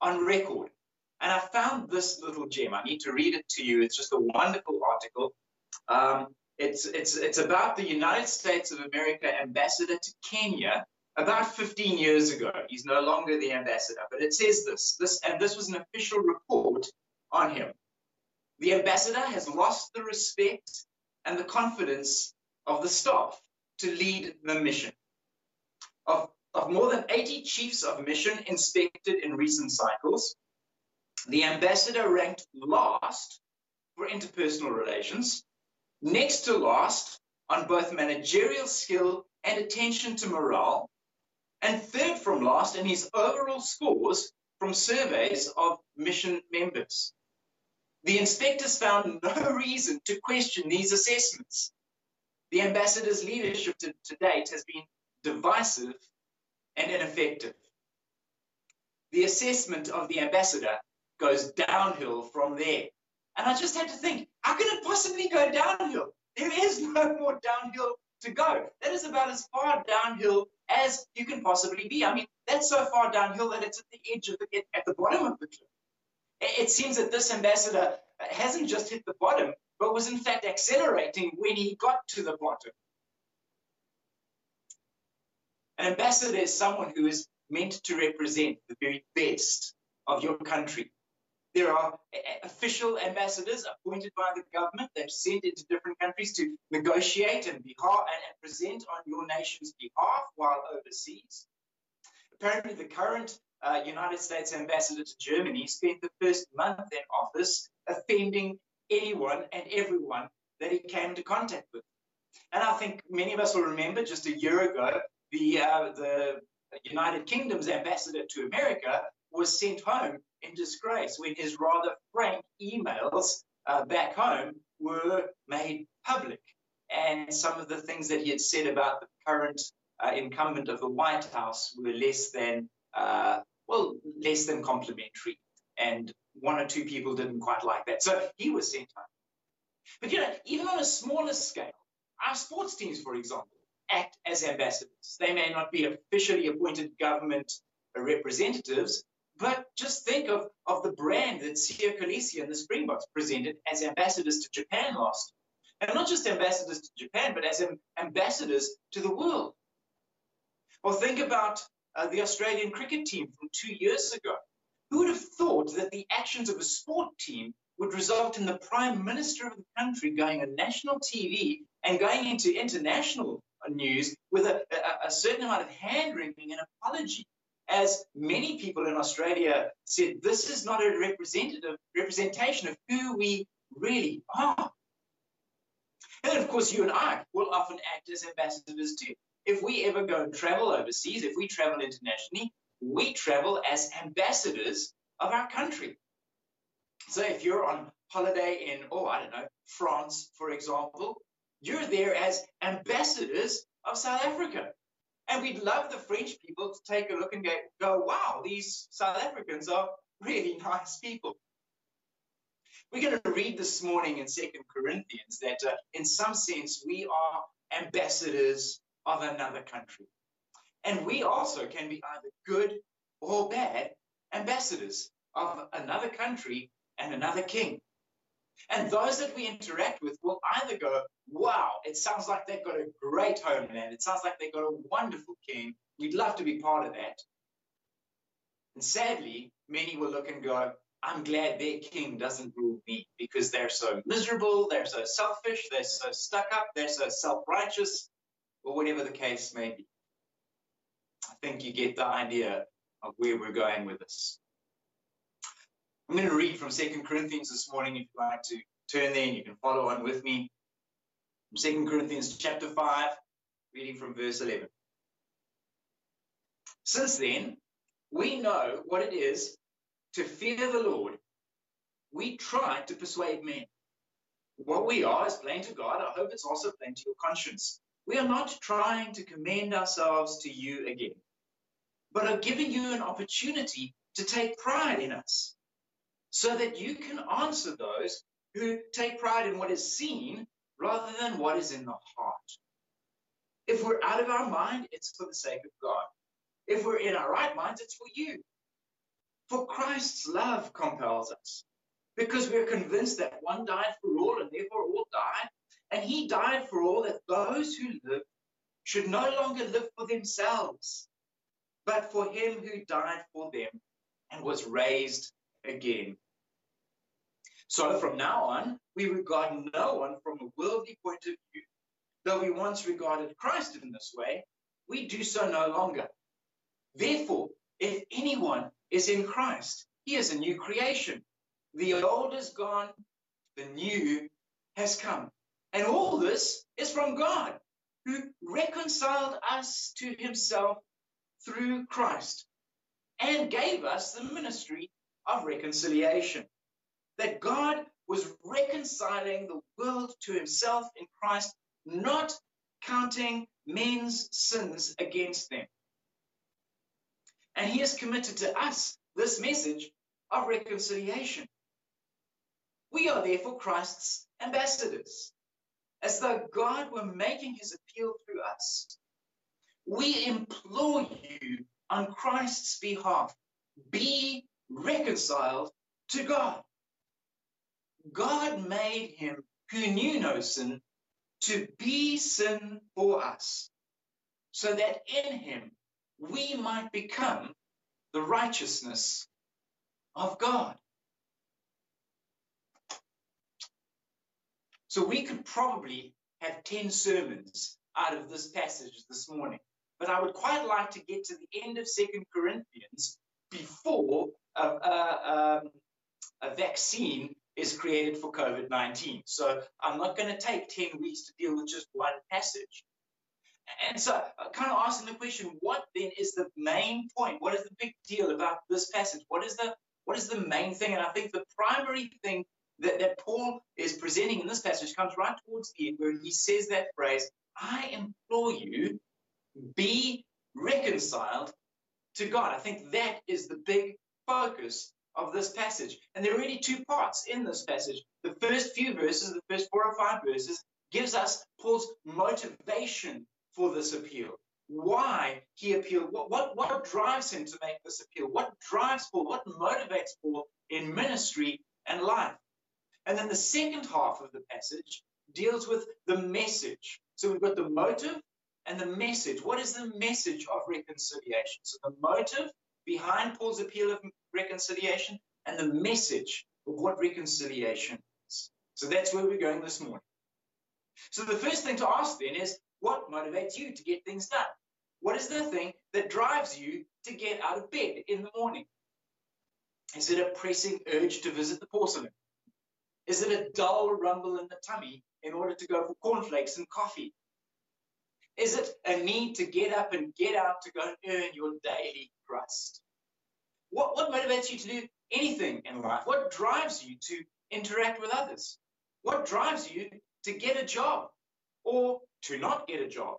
on record. And I found this little gem. I need to read it to you. It's just a wonderful article. Um, it's, it's, it's about the United States of America ambassador to Kenya about 15 years ago. He's no longer the ambassador, but it says this, this and this was an official report on him. The ambassador has lost the respect and the confidence of the staff to lead the mission. Of, of more than 80 chiefs of mission inspected in recent cycles, the ambassador ranked last for interpersonal relations, next to last on both managerial skill and attention to morale, and third from last in his overall scores from surveys of mission members. The inspectors found no reason to question these assessments. The ambassador's leadership to, to date has been divisive and ineffective. The assessment of the ambassador goes downhill from there. And I just had to think, how can it possibly go downhill? There is no more downhill to go. That is about as far downhill as you can possibly be. I mean, that's so far downhill that it's at the edge of the, at the bottom of the cliff. It seems that this ambassador hasn't just hit the bottom, but was in fact accelerating when he got to the bottom. An ambassador is someone who is meant to represent the very best of your country. There are official ambassadors appointed by the government that are sent into different countries to negotiate and, behalf, and present on your nation's behalf while overseas. Apparently, the current uh, United States ambassador to Germany spent the first month in office offending anyone and everyone that he came into contact with. And I think many of us will remember just a year ago, the, uh, the United Kingdom's ambassador to America was sent home in disgrace when his rather frank emails uh, back home were made public. And some of the things that he had said about the current uh, incumbent of the White House were less than, uh, well, less than complimentary. And one or two people didn't quite like that. So he was sent home. But you know, even on a smaller scale, our sports teams, for example, act as ambassadors. They may not be officially appointed government representatives, but just think of, of the brand that Siya Kolisi and the Springboks presented as ambassadors to Japan last. And not just ambassadors to Japan, but as ambassadors to the world. Or think about uh, the Australian cricket team from two years ago. Who would have thought that the actions of a sport team would result in the prime minister of the country going on national TV and going into international news with a, a, a certain amount of hand wringing and apology? As many people in Australia said, this is not a representative representation of who we really are. And of course, you and I will often act as ambassadors too. If we ever go and travel overseas, if we travel internationally, we travel as ambassadors of our country. So if you're on holiday in, oh, I don't know, France, for example, you're there as ambassadors of South Africa. And we'd love the French people to take a look and go, wow, these South Africans are really nice people. We're going to read this morning in Second Corinthians that uh, in some sense we are ambassadors of another country. And we also can be either good or bad ambassadors of another country and another king. And those that we interact with will either go, wow, it sounds like they've got a great homeland. It sounds like they've got a wonderful king. We'd love to be part of that. And sadly, many will look and go, I'm glad their king doesn't rule me because they're so miserable, they're so selfish, they're so stuck up, they're so self righteous, or whatever the case may be. I think you get the idea of where we're going with this. I'm going to read from 2 Corinthians this morning. If you'd like to turn there and you can follow on with me. From Second Corinthians chapter 5, reading from verse 11. Since then, we know what it is to fear the Lord. We try to persuade men. What we are is plain to God. I hope it's also plain to your conscience. We are not trying to commend ourselves to you again, but are giving you an opportunity to take pride in us so that you can answer those who take pride in what is seen rather than what is in the heart. If we're out of our mind, it's for the sake of God. If we're in our right minds, it's for you. For Christ's love compels us because we're convinced that one died for all and therefore all died. And he died for all that those who live should no longer live for themselves, but for him who died for them and was raised again. So from now on, we regard no one from a worldly point of view. Though we once regarded Christ in this way, we do so no longer. Therefore, if anyone is in Christ, he is a new creation. The old is gone, the new has come. And all this is from God, who reconciled us to himself through Christ and gave us the ministry of reconciliation. That God was reconciling the world to himself in Christ, not counting men's sins against them. And he has committed to us this message of reconciliation. We are therefore Christ's ambassadors, as though God were making his appeal through us. We implore you on Christ's behalf be reconciled to God. God made him who knew no sin to be sin for us, so that in him we might become the righteousness of God. So we could probably have 10 sermons out of this passage this morning. But I would quite like to get to the end of Second Corinthians before a, a, um, a vaccine is created for COVID 19. So I'm not going to take 10 weeks to deal with just one passage. And so, uh, kind of asking the question, what then is the main point? What is the big deal about this passage? What is the what is the main thing? And I think the primary thing that, that Paul is presenting in this passage comes right towards the end, where he says that phrase, I implore you, be reconciled to God. I think that is the big focus of this passage. And there are really two parts in this passage. The first few verses, the first four or five verses, gives us Paul's motivation for this appeal. Why he appealed, what, what, what drives him to make this appeal? What drives Paul? What motivates Paul in ministry and life? And then the second half of the passage deals with the message. So we've got the motive and the message. What is the message of reconciliation? So the motive behind Paul's appeal of reconciliation and the message of what reconciliation is. So that's where we're going this morning. So the first thing to ask then is what motivates you to get things done? What is the thing that drives you to get out of bed in the morning? Is it a pressing urge to visit the porcelain? Is it a dull rumble in the tummy in order to go for cornflakes and coffee? Is it a need to get up and get out to go and earn your daily crust? What, what motivates you to do anything in life? What drives you to interact with others? What drives you to get a job or to not get a job?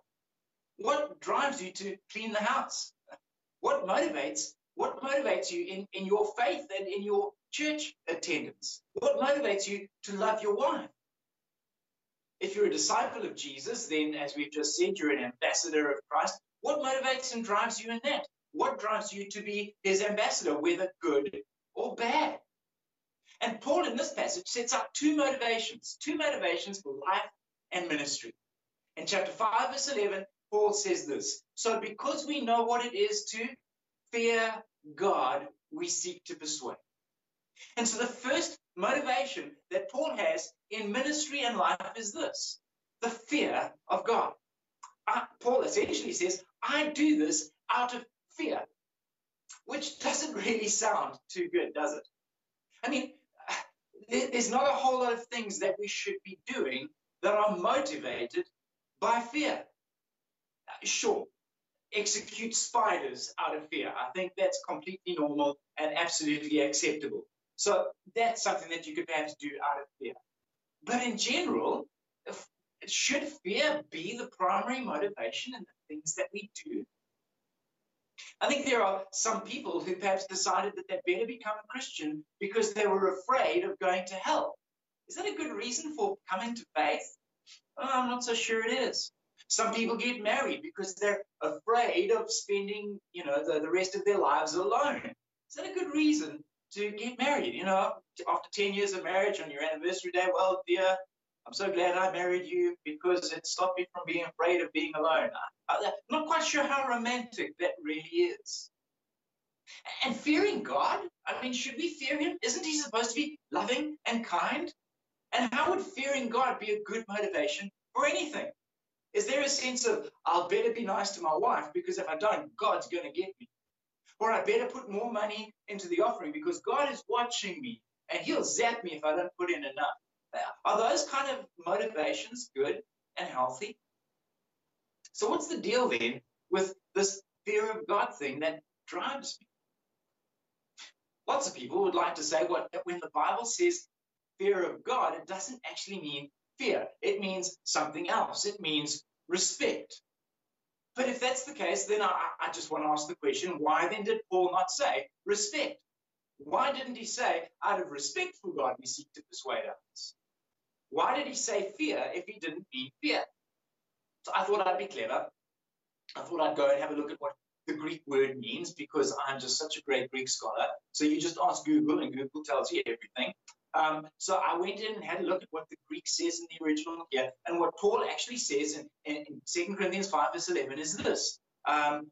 What drives you to clean the house? What motivates what motivates you in, in your faith and in your church attendance? What motivates you to love your wife? If you're a disciple of Jesus, then, as we've just said, you're an ambassador of Christ. What motivates and drives you in that? What drives you to be his ambassador, whether good or bad? And Paul in this passage sets up two motivations, two motivations for life and ministry. In chapter 5, verse 11, Paul says this So, because we know what it is to fear God, we seek to persuade. And so, the first motivation that Paul has in ministry and life is this the fear of God. Uh, Paul essentially says, I do this out of fear, which doesn't really sound too good, does it? I mean, there's not a whole lot of things that we should be doing that are motivated by fear. Uh, sure, execute spiders out of fear. I think that's completely normal and absolutely acceptable. So that's something that you could perhaps do out of fear. But in general, should fear be the primary motivation in the things that we do? I think there are some people who perhaps decided that they'd better become a Christian because they were afraid of going to hell. Is that a good reason for coming to faith? I'm not so sure it is. Some people get married because they're afraid of spending, you know, the, the rest of their lives alone. Is that a good reason to get married? You know, after 10 years of marriage on your anniversary day, well, dear, I'm so glad I married you because it stopped me from being afraid of being alone. I, am not quite sure how romantic that really is. And fearing God, I mean, should we fear him? Isn't he supposed to be loving and kind? And how would fearing God be a good motivation for anything? Is there a sense of, I'll better be nice to my wife because if I don't, God's going to get me? Or I better put more money into the offering because God is watching me and he'll zap me if I don't put in enough. Are those kind of motivations good and healthy? So, what's the deal then with this fear of God thing that drives me? Lots of people would like to say what when the Bible says fear of God, it doesn't actually mean fear. It means something else. It means respect. But if that's the case, then I, I just want to ask the question why then did Paul not say respect? Why didn't he say, out of respect for God, we seek to persuade others? Why did he say fear if he didn't mean fear? So I thought I'd be clever. I thought I'd go and have a look at what the Greek word means because I'm just such a great Greek scholar. So you just ask Google, and Google tells you everything. Um, so I went in and had a look at what the Greek says in the original here. And what Paul actually says in, in, in 2 Corinthians 5, verse 11 is this um,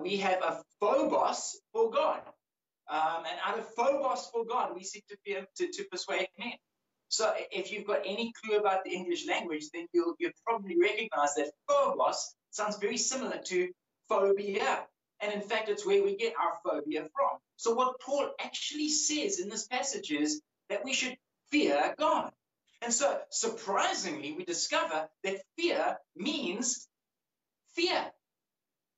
We have a phobos for God. Um, and out of phobos for God, we seek to, to, to persuade men. So if you've got any clue about the English language, then you'll, you'll probably recognize that phobos sounds very similar to phobia. And in fact, it's where we get our phobia from. So what Paul actually says in this passage is that we should fear God. And so, surprisingly, we discover that fear means fear.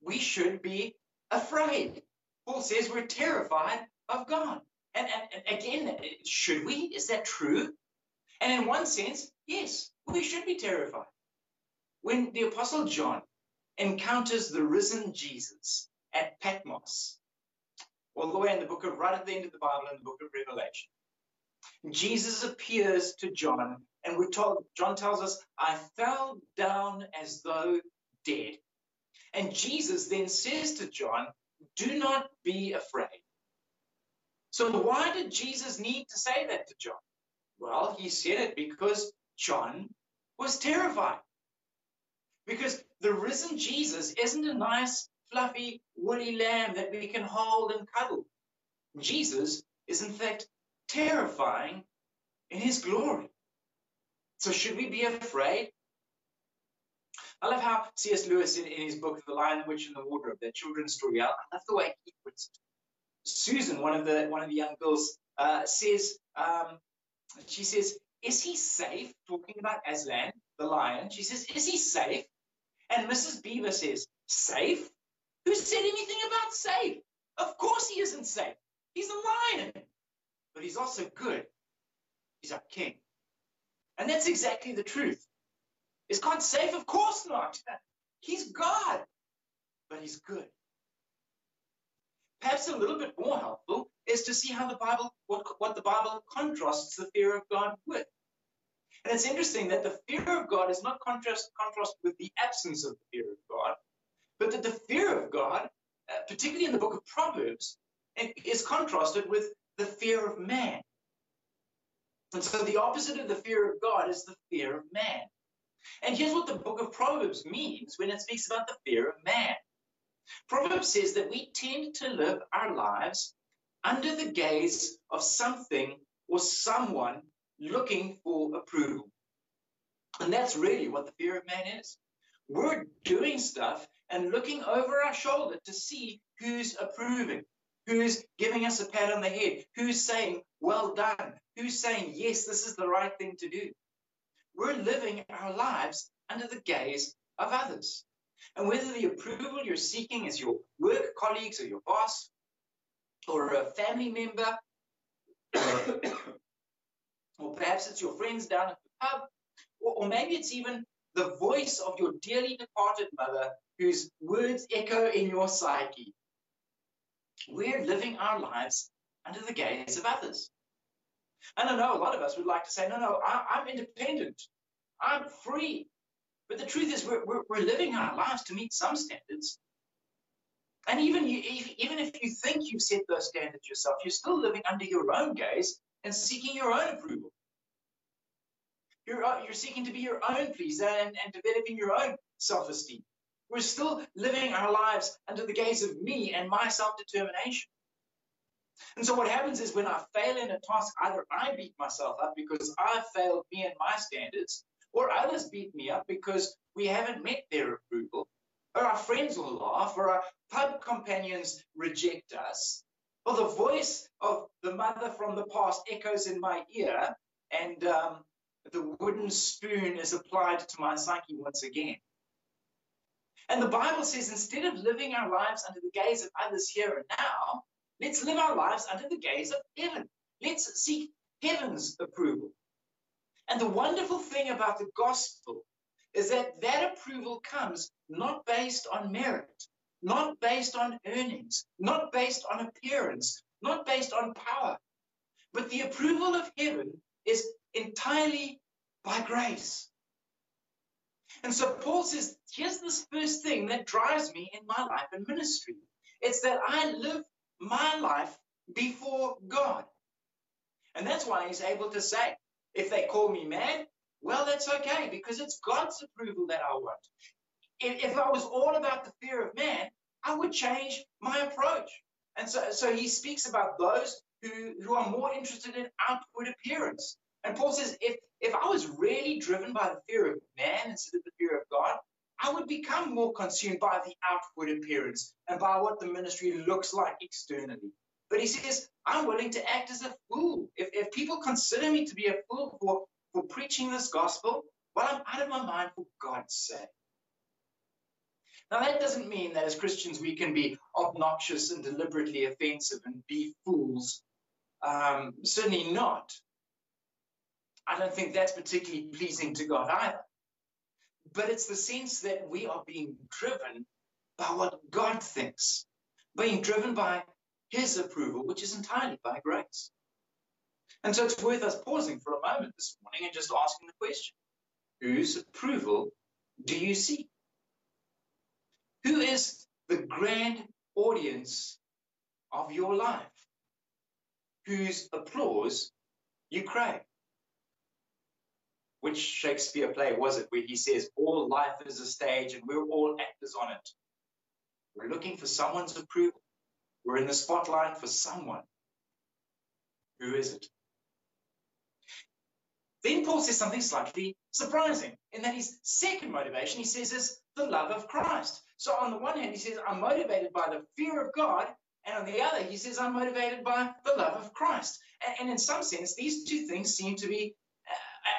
We should be afraid. Paul says we're terrified of God. And, and, and, again, should we? Is that true? And in one sense, yes, we should be terrified. When the Apostle John encounters the risen Jesus at Patmos, all the way in the book of, right at the end of the Bible, in the book of Revelation, Jesus appears to John, and we're told, John tells us, I fell down as though dead. And Jesus then says to John, Do not be afraid. So, why did Jesus need to say that to John? Well, he said it because John was terrified. Because the risen Jesus isn't a nice, fluffy, woolly lamb that we can hold and cuddle. Jesus is, in fact, terrifying in his glory. So should we be afraid? I love how C.S. Lewis, in, in his book, The Lion, the Witch, and the Wardrobe, that children's story, I love the way he puts it. Susan, one of the one of the young girls, uh, says, um, she says, "Is he safe?" Talking about Aslan, the lion. She says, "Is he safe?" And Mrs. Beaver says, "Safe? Who said anything about safe? Of course he isn't safe. He's a lion but he's also good. He's our king. And that's exactly the truth. Is God safe? Of course not. He's God, but he's good. Perhaps a little bit more helpful is to see how the Bible, what, what the Bible contrasts the fear of God with. And it's interesting that the fear of God is not contrast, contrast with the absence of the fear of God, but that the fear of God, uh, particularly in the book of Proverbs, is contrasted with the fear of man. And so the opposite of the fear of God is the fear of man. And here's what the book of Proverbs means when it speaks about the fear of man. Proverbs says that we tend to live our lives under the gaze of something or someone looking for approval. And that's really what the fear of man is. We're doing stuff and looking over our shoulder to see who's approving, Who's giving us a pat on the head? Who's saying, well done? Who's saying, yes, this is the right thing to do? We're living our lives under the gaze of others. And whether the approval you're seeking is your work colleagues or your boss or a family member, or perhaps it's your friends down at the pub, or, or maybe it's even the voice of your dearly departed mother whose words echo in your psyche we're living our lives under the gaze of others. And I know a lot of us would like to say, no, no, I, am independent. I'm free. But the truth is, we're, we're, we're, living our lives to meet some standards. And even, you, even if you think you've set those standards yourself, you're still living under your own gaze and seeking your own approval. You're, you're seeking to be your own pleaser and, and developing your own self esteem. We're still living our lives under the gaze of me and my self determination. And so what happens is when I fail in a task, either I beat myself up because I failed me and my standards, or others beat me up because we haven't met their approval, or our friends will laugh, or our pub companions reject us, or the voice of the mother from the past echoes in my ear, and um, the wooden spoon is applied to my psyche once again. And the Bible says instead of living our lives under the gaze of others here and now, let's live our lives under the gaze of heaven. Let's seek heaven's approval. And the wonderful thing about the gospel is that that approval comes not based on merit, not based on earnings, not based on appearance, not based on power, but the approval of heaven is entirely by grace. And so Paul says, here's this first thing that drives me in my life and ministry. It's that I live my life before God. And that's why he's able to say, if they call me mad, well, that's okay because it's God's approval that I want. If, I was all about the fear of man, I would change my approach. And so, so he speaks about those who, who are more interested in outward appearance. And Paul says, if, if I was really driven by the fear of man instead of the fear of God, I would become more consumed by the outward appearance and by what the ministry looks like externally. But he says, I'm willing to act as a fool. If, if people consider me to be a fool for, for preaching this gospel, well, I'm out of my mind for God's sake. Now, that doesn't mean that as Christians we can be obnoxious and deliberately offensive and be fools. Um, certainly not. I don't think that's particularly pleasing to God either. But it's the sense that we are being driven by what God thinks, being driven by his approval, which is entirely by grace. And so it's worth us pausing for a moment this morning and just asking the question whose approval do you seek? Who is the grand audience of your life? Whose applause you crave? Which Shakespeare play was it where he says, All life is a stage and we're all actors on it? We're looking for someone's approval. We're in the spotlight for someone. Who is it? Then Paul says something slightly surprising in that his second motivation, he says, is the love of Christ. So on the one hand, he says, I'm motivated by the fear of God. And on the other, he says, I'm motivated by the love of Christ. And, and in some sense, these two things seem to be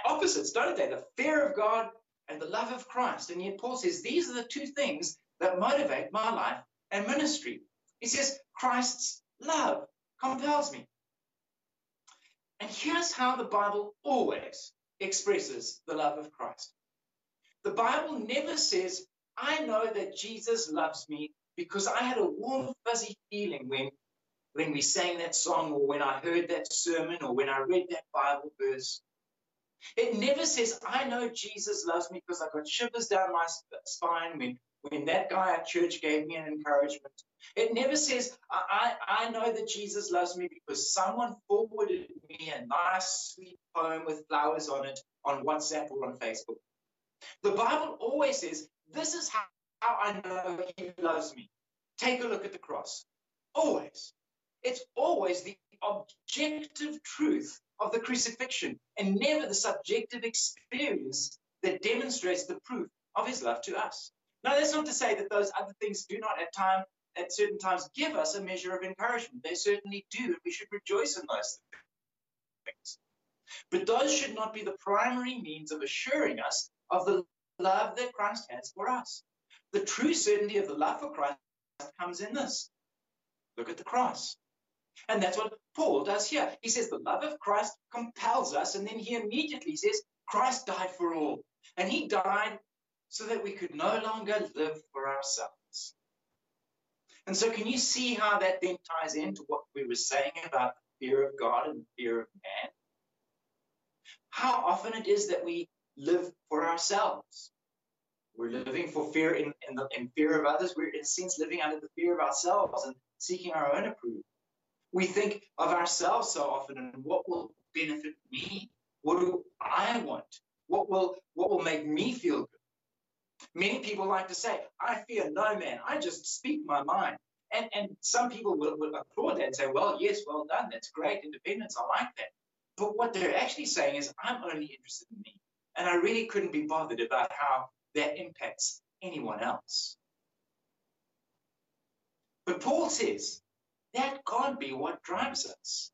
opposites, don't they? The fear of God and the love of Christ. And yet Paul says these are the two things that motivate my life and ministry. He says Christ's love compels me. And here's how the Bible always expresses the love of Christ. The Bible never says, I know that Jesus loves me because I had a warm, fuzzy feeling when, when we sang that song or when I heard that sermon or when I read that Bible verse. It never says, I know Jesus loves me because I got shivers down my spine when, when that guy at church gave me an encouragement. It never says, I, I, I know that Jesus loves me because someone forwarded me a nice, sweet poem with flowers on it on WhatsApp or on Facebook. The Bible always says, This is how, how I know he loves me. Take a look at the cross. Always. It's always the objective truth of the crucifixion and never the subjective experience that demonstrates the proof of his love to us. Now, that's not to say that those other things do not at time at certain times give us a measure of encouragement. They certainly do, and we should rejoice in those things. But those should not be the primary means of assuring us of the love that Christ has for us. The true certainty of the love for Christ comes in this. Look at the cross. And that's what Paul does here. He says the love of Christ compels us, and then he immediately says Christ died for all. And he died so that we could no longer live for ourselves. And so, can you see how that then ties into what we were saying about the fear of God and the fear of man? how often it is that we live for ourselves. We're living for fear in, in, the, in fear of others. We're, in a sense, living under the fear of ourselves and seeking our own approval. We think of ourselves so often and what will benefit me? What do I want? What will, what will make me feel good? Many people like to say, I fear no man. I just speak my mind. And, and some people will, will applaud that and say, well, yes, well done. That's great. Independence. I like that. But what they're actually saying is, I'm only interested in me. And I really couldn't be bothered about how that impacts anyone else. But Paul says that can't be what drives us.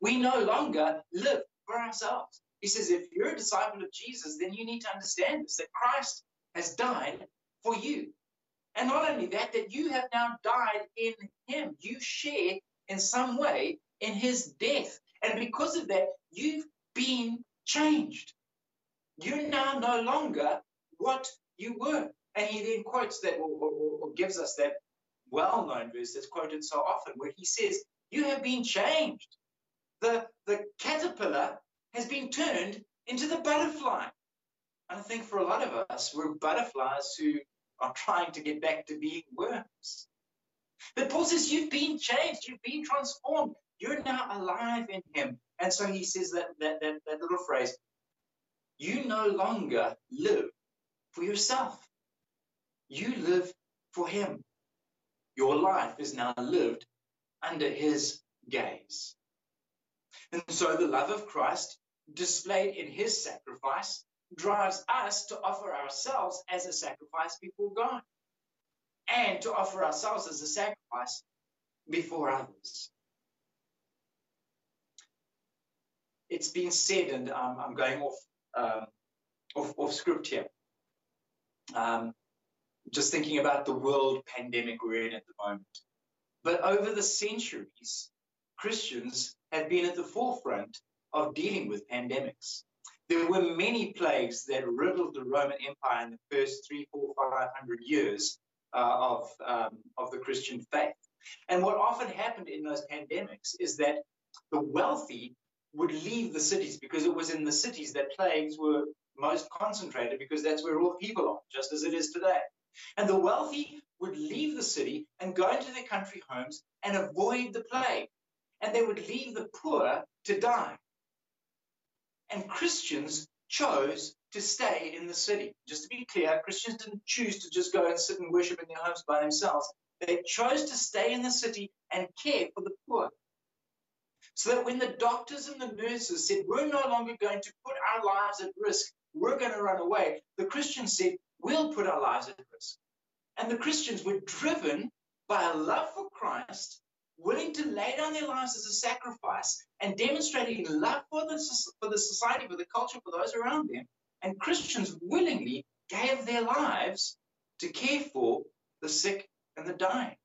We no longer live for ourselves. He says, if you're a disciple of Jesus, then you need to understand this that Christ has died for you. And not only that, that you have now died in him. You share in some way in his death. And because of that, you've been changed. You're now no longer what you were. And he then quotes that or, or, or gives us that well known verse that's quoted so often where he says, You have been changed. The, the caterpillar has been turned into the butterfly. And I think for a lot of us, we're butterflies who are trying to get back to being worms. But Paul says, You've been changed, you've been transformed, you're now alive in him. And so he says that, that, that, that little phrase, you no longer live for yourself. You live for him. Your life is now lived under his gaze. And so the love of Christ displayed in his sacrifice drives us to offer ourselves as a sacrifice before God and to offer ourselves as a sacrifice before others. It's been said, and um, I'm going off, um, off, off script here. Um, just thinking about the world pandemic we're in at the moment. But over the centuries, Christians have been at the forefront of dealing with pandemics. There were many plagues that riddled the Roman Empire in the first three, four, five hundred years uh, of, um, of the Christian faith. And what often happened in those pandemics is that the wealthy would leave the cities because it was in the cities that plagues were most concentrated because that's where all the people are, just as it is today. And the wealthy would leave the city and go into their country homes and avoid the plague. And they would leave the poor to die. And Christians chose to stay in the city. Just to be clear, Christians didn't choose to just go and sit and worship in their homes by themselves. They chose to stay in the city and care for the poor. So that when the doctors and the nurses said, We're no longer going to put our lives at risk, we're going to run away, the Christians said, We'll put our lives at risk. And the Christians were driven by a love for Christ willing to lay down their lives as a sacrifice and demonstrating love for the, for the society, for the culture, for those around them. And Christians willingly gave their lives to care for the sick and the dying.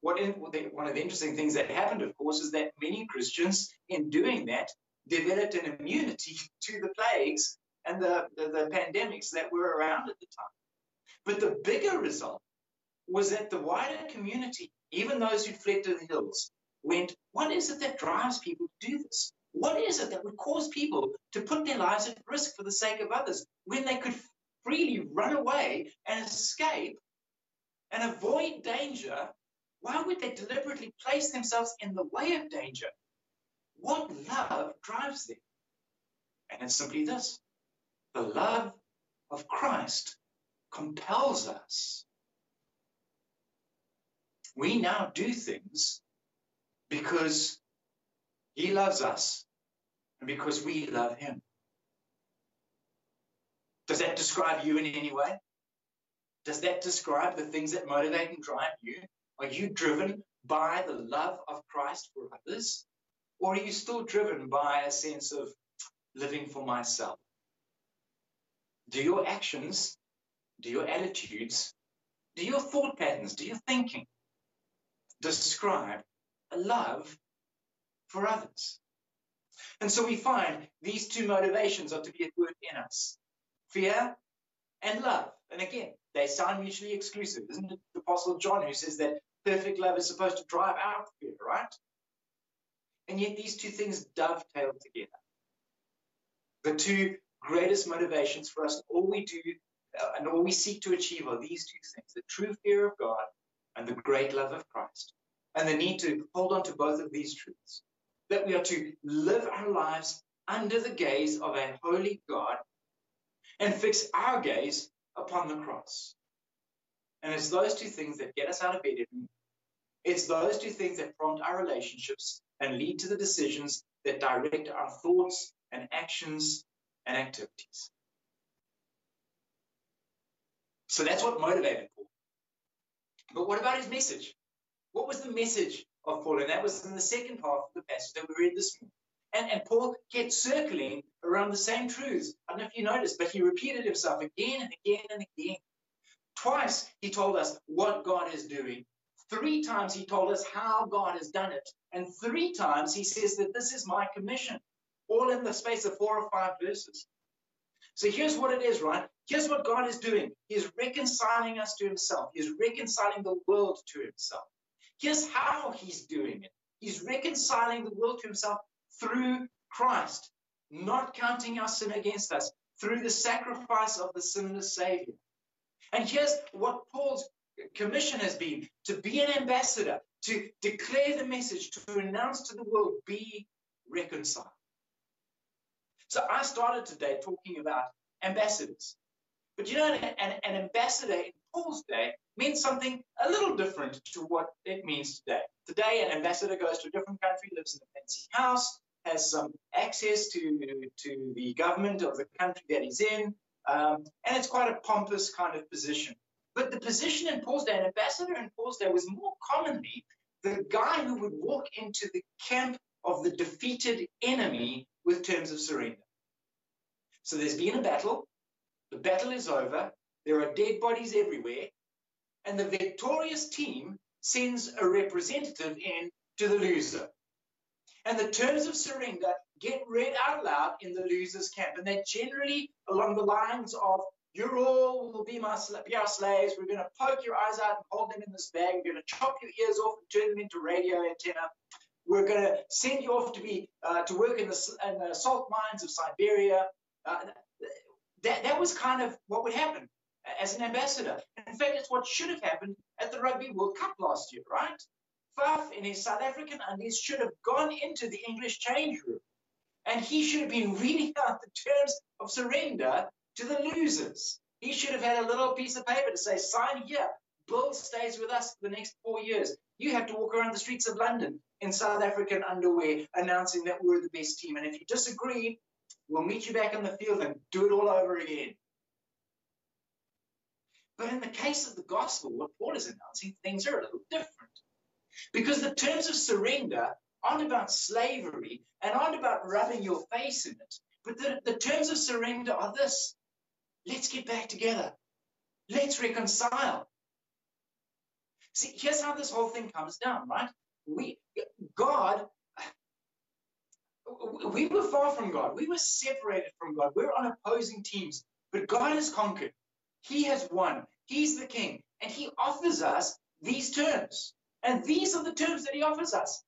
What in, one of the interesting things that happened, of course, is that many Christians, in doing that, developed an immunity to the plagues and the, the, the pandemics that were around at the time. But the bigger result was that the wider community even those who fled to the hills, went, What is it that drives people to do this? What is it that would cause people to put their lives at risk for the sake of others when they could freely run away and escape and avoid danger? Why would they deliberately place themselves in the way of danger? What love drives them? And it's simply this the love of Christ compels us we now do things because he loves us and because we love him. Does that describe you in any way? Does that describe the things that motivate and drive you? Are you driven by the love of Christ for others? Or are you still driven by a sense of living for myself? Do your actions, do your attitudes, do your thought patterns, do your thinking describe a love for others. And so we find these two motivations are to be at work in us fear and love. And again, they sound mutually exclusive. Isn't it the Apostle John who says that perfect love is supposed to drive out fear, right? And yet these two things dovetail together. The two greatest motivations for us, all we do uh, and all we seek to achieve are these two things the true fear of God and the great love of Christ. And the need to hold on to both of these truths that we are to live our lives under the gaze of a holy God and fix our gaze upon the cross. And it's those two things that get us out of bed every morning. It's those two things that prompt our relationships and lead to the decisions that direct our thoughts and actions and activities. So that's what motivated Paul. But what about his message? What was the message of Paul? And that was in the second half of the passage that we read this morning. And, and Paul kept circling around the same truths. I don't know if you noticed, but he repeated himself again and again and again. Twice he told us what God is doing. Three times he told us how God has done it. And three times he says that this is my commission, all in the space of four or five verses. So here's what it is, right? Here's what God is doing. He's reconciling us to himself. He's reconciling the world to himself. Here's how he's doing it. He's reconciling the world to himself through Christ, not counting our sin against us, through the sacrifice of the sinless Savior. And here's what Paul's commission has been to be an ambassador, to declare the message, to announce to the world, be reconciled. So I started today talking about ambassadors. But you know, an, an ambassador in Paul's day meant something a little different to what it means today. Today, an ambassador goes to a different country, lives in a fancy house, has some access to, to the government of the country that he's in, um, and it's quite a pompous kind of position. But the position in Paul's day, an ambassador in Paul's day, was more commonly the guy who would walk into the camp of the defeated enemy with terms of surrender. So there's been a battle, the battle is over, there are dead bodies everywhere, and the victorious team sends a representative in to the loser. And the terms of surrender get read out loud in the loser's camp. And they're generally along the lines of, you all will be, my, be our slaves. We're going to poke your eyes out and hold them in this bag. We're going to chop your ears off and turn them into radio antenna. We're going to send you off to be uh, to work in the, in the, salt mines of Siberia. Uh, that, that was kind of what would happen as an ambassador. In fact, it's what should have happened at the Rugby World Cup last year, right? Faf in his South African undies should have gone into the English change room and he should have been reading out the terms of surrender to the losers. He should have had a little piece of paper to say, sign here. Bill stays with us for the next four years. You have to walk around the streets of London in South African underwear announcing that we're the best team. And if you disagree, we'll meet you back in the field and do it all over again. But in the case of the gospel, what Paul is announcing, things are a little different. Because the terms of surrender aren't about slavery and aren't about rubbing your face in it. But the, the terms of surrender are this let's get back together, let's reconcile. See, here's how this whole thing comes down, right? We, God, we were far from God. We were separated from God. We're on opposing teams. But God has conquered. He has won. He's the king. And he offers us these terms. And these are the terms that he offers us.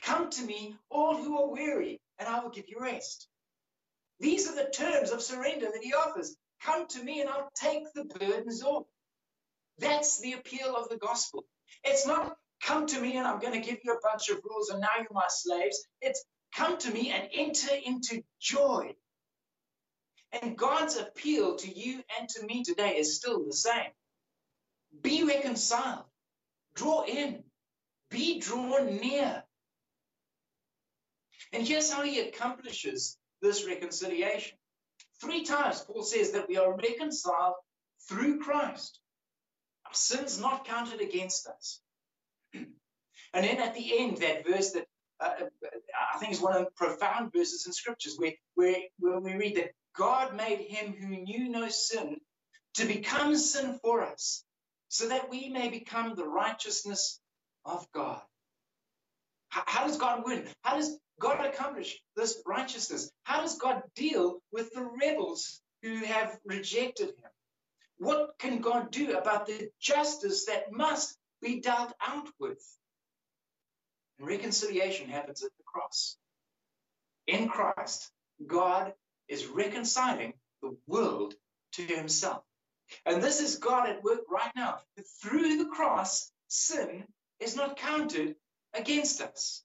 Come to me, all who are weary, and I will give you rest. These are the terms of surrender that he offers. Come to me, and I'll take the burdens off. That's the appeal of the gospel. It's not come to me and I'm going to give you a bunch of rules and now you're my slaves. It's come to me and enter into joy. And God's appeal to you and to me today is still the same. Be reconciled, draw in, be drawn near. And here's how he accomplishes this reconciliation. Three times Paul says that we are reconciled through Christ. Sins not counted against us. and then at the end, that verse that uh, I think is one of the profound verses in scriptures where, where, where we read that God made him who knew no sin to become sin for us so that we may become the righteousness of God. How, how does God win? How does God accomplish this righteousness? How does God deal with the rebels who have rejected him? What can God do about the justice that must be dealt out with? And reconciliation happens at the cross. In Christ, God is reconciling the world to himself. And this is God at work right now. Through the cross, sin is not counted against us.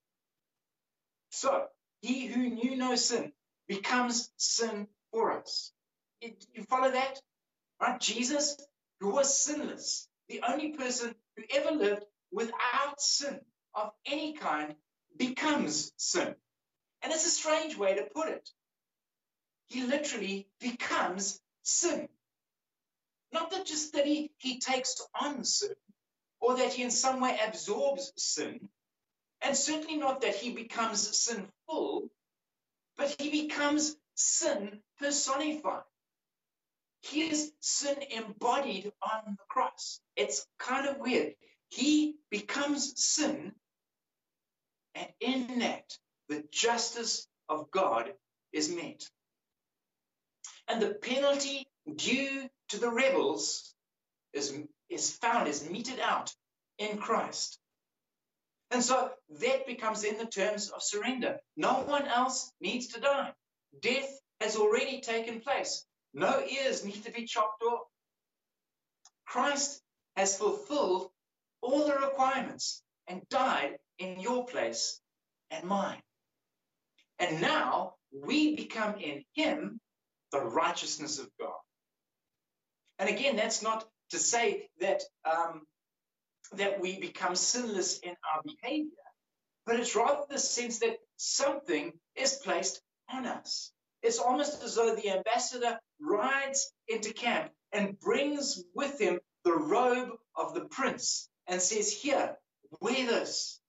So, he who knew no sin becomes sin for us. You follow that? Right? Jesus, who was sinless, the only person who ever lived without sin of any kind, becomes sin. And it's a strange way to put it. He literally becomes sin. Not that just that he, he takes on sin, or that he in some way absorbs sin, and certainly not that he becomes sinful, but he becomes sin personified. He is sin embodied on the cross. It's kind of weird. He becomes sin, and in that, the justice of God is met. And the penalty due to the rebels is, is found, is meted out in Christ. And so that becomes in the terms of surrender. No one else needs to die. Death has already taken place. No ears need to be chopped off. Christ has fulfilled all the requirements and died in your place and mine. And now we become in him the righteousness of God. And again, that's not to say that um, that we become sinless in our behavior, but it's rather the sense that something is placed on us. It's almost as though the ambassador rides into camp and brings with him the robe of the prince and says, Here, wear this,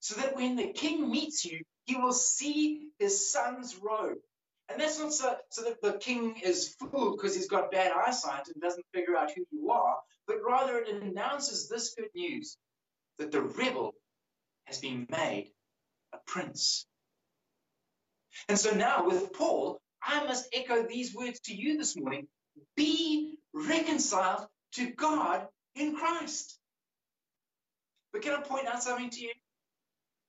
so that when the king meets you, he will see his son's robe and that's not so, so that the king is fooled because he's got bad eyesight and doesn't figure out who you are, but rather it announces this good news that the rebel has been made a prince. And so now with Paul, I must echo these words to you this morning be reconciled to God in Christ. But can I point out something to you?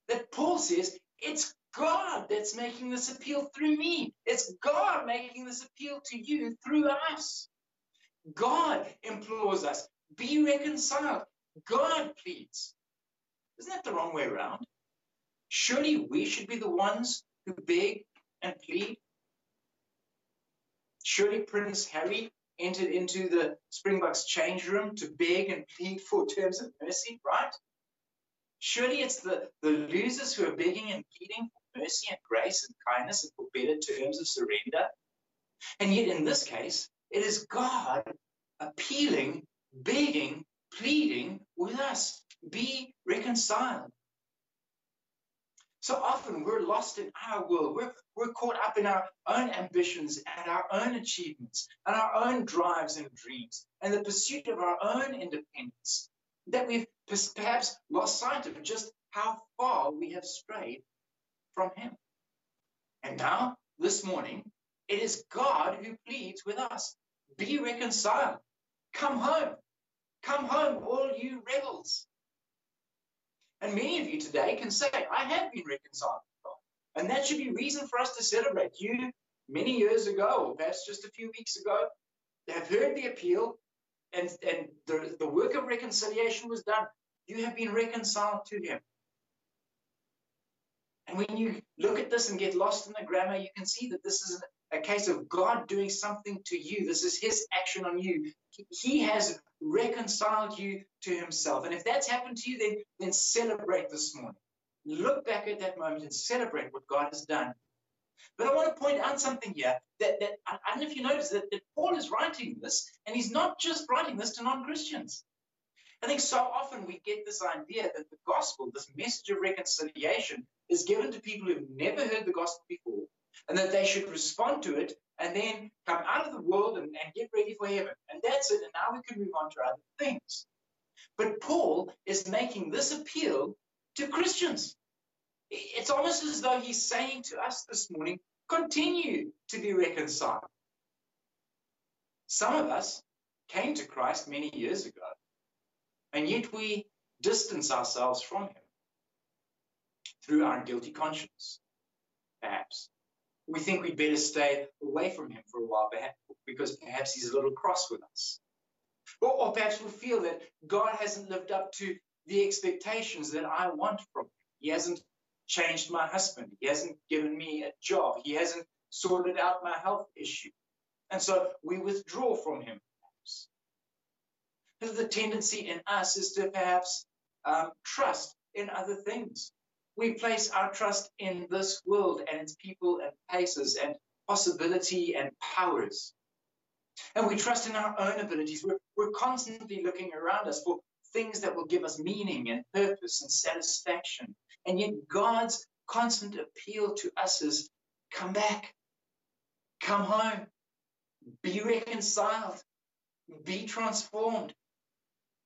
That Paul says it's God that's making this appeal through me. It's God making this appeal to you through us. God implores us, be reconciled. God pleads. Isn't that the wrong way around? Surely we should be the ones who beg and plead. Surely Prince Harry entered into the Springboks change room to beg and plead for terms of mercy, right? Surely it's the, the losers who are begging and pleading for mercy and grace and kindness and for better terms of surrender. And yet, in this case, it is God appealing, begging, pleading with us be reconciled. So often we're lost in our world. We're, we're caught up in our own ambitions and our own achievements and our own drives and dreams and the pursuit of our own independence that we've perhaps lost sight of just how far we have strayed from Him. And now, this morning, it is God who pleads with us be reconciled. Come home. Come home, all you rebels. And many of you today can say, I have been reconciled with God. And that should be reason for us to celebrate. You, many years ago, or perhaps just a few weeks ago, have heard the appeal and, and the, the work of reconciliation was done. You have been reconciled to him. And when you look at this and get lost in the grammar, you can see that this is a case of God doing something to you. This is his action on you. He has reconciled you to himself. And if that's happened to you, then, then celebrate this morning. Look back at that moment and celebrate what God has done but I want to point out something here that, that I don't know if you notice that, that Paul is writing this, and he's not just writing this to non Christians. I think so often we get this idea that the gospel, this message of reconciliation, is given to people who've never heard the gospel before, and that they should respond to it and then come out of the world and, and get ready for heaven. And that's it. And now we can move on to other things. But Paul is making this appeal to Christians. It's almost as though he's saying to us this morning, continue to be reconciled. Some of us came to Christ many years ago, and yet we distance ourselves from him through our guilty conscience, perhaps, we think we'd better stay away from him for a while because perhaps he's a little cross with us. Or, or perhaps we feel that God hasn't lived up to the expectations that I want from him. He hasn't changed my husband. He hasn't given me a job. He hasn't sorted out my health issue. And so we withdraw from him, perhaps. The tendency in us is to perhaps um, trust in other things. We place our trust in this world and its people and places and possibility and powers. And we trust in our own abilities. We're, we're constantly looking around us for things that will give us meaning and purpose and satisfaction. And yet, God's constant appeal to us is come back, come home, be reconciled, be transformed.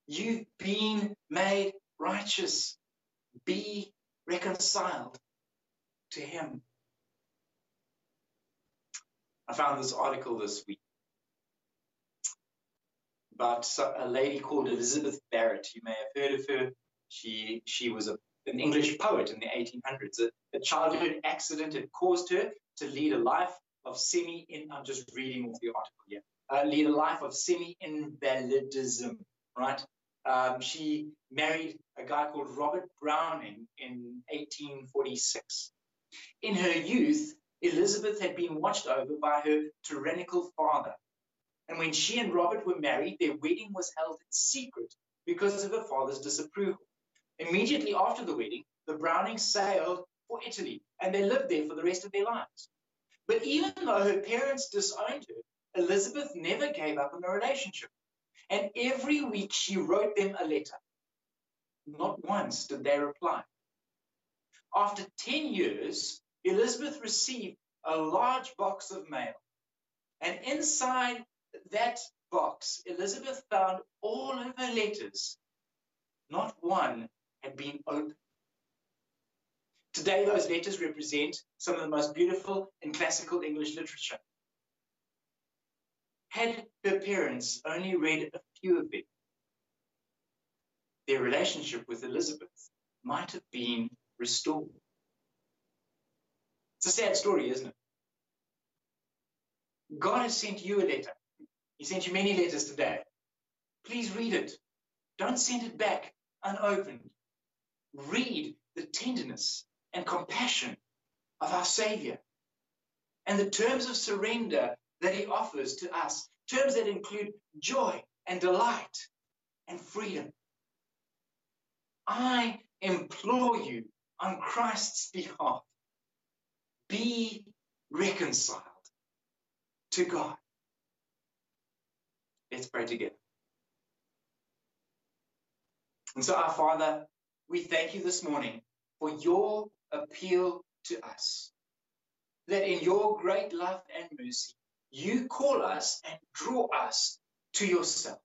You've been made righteous. Be reconciled to Him. I found this article this week about a lady called Elizabeth Barrett. You may have heard of her. She she was a, an English poet in the 1800s. A, a, childhood accident had caused her to lead a life of semi. In, I'm just reading off the article here. Uh, lead a life of semi invalidism. Right. Um, she married a guy called Robert Browning in 1846. In her youth, Elizabeth had been watched over by her tyrannical father, and when she and Robert were married, their wedding was held in secret because of her father's disapproval. Immediately after the wedding, the Brownings sailed for Italy and they lived there for the rest of their lives. But even though her parents disowned her, Elizabeth never gave up on the relationship. And every week she wrote them a letter. Not once did they reply. After 10 years, Elizabeth received a large box of mail. And inside that box, Elizabeth found all of her letters. Not one had been opened. Today, those letters represent some of the most beautiful in classical English literature. Had her parents only read a few of them, their relationship with Elizabeth might have been restored. It's a sad story, isn't it? God has sent you a letter he sent you many letters today. Please read it. Don't send it back unopened. Read the tenderness and compassion of our Savior and the terms of surrender that He offers to us, terms that include joy and delight and freedom. I implore you on Christ's behalf be reconciled to God. Let's pray together. And so, our Father, we thank you this morning for your appeal to us. That in your great love and mercy, you call us and draw us to yourself.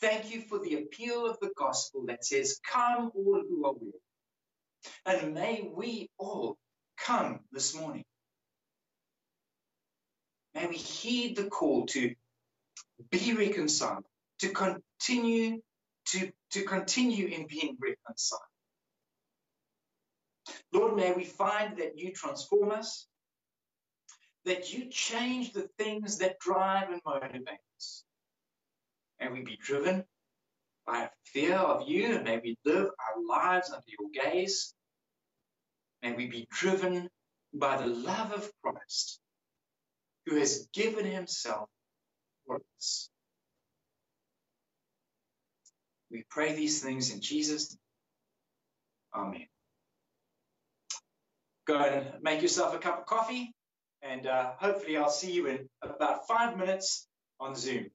Thank you for the appeal of the gospel that says, Come, all who are weary. And may we all come this morning. May we heed the call to be reconciled, to continue to, to continue in being reconciled. Lord, may we find that you transform us, that you change the things that drive and motivate. May we be driven by fear of you, may we live our lives under your gaze. May we be driven by the love of Christ, who has given himself for us. We pray these things in Jesus. Amen. Go and make yourself a cup of coffee, and uh, hopefully, I'll see you in about five minutes on Zoom.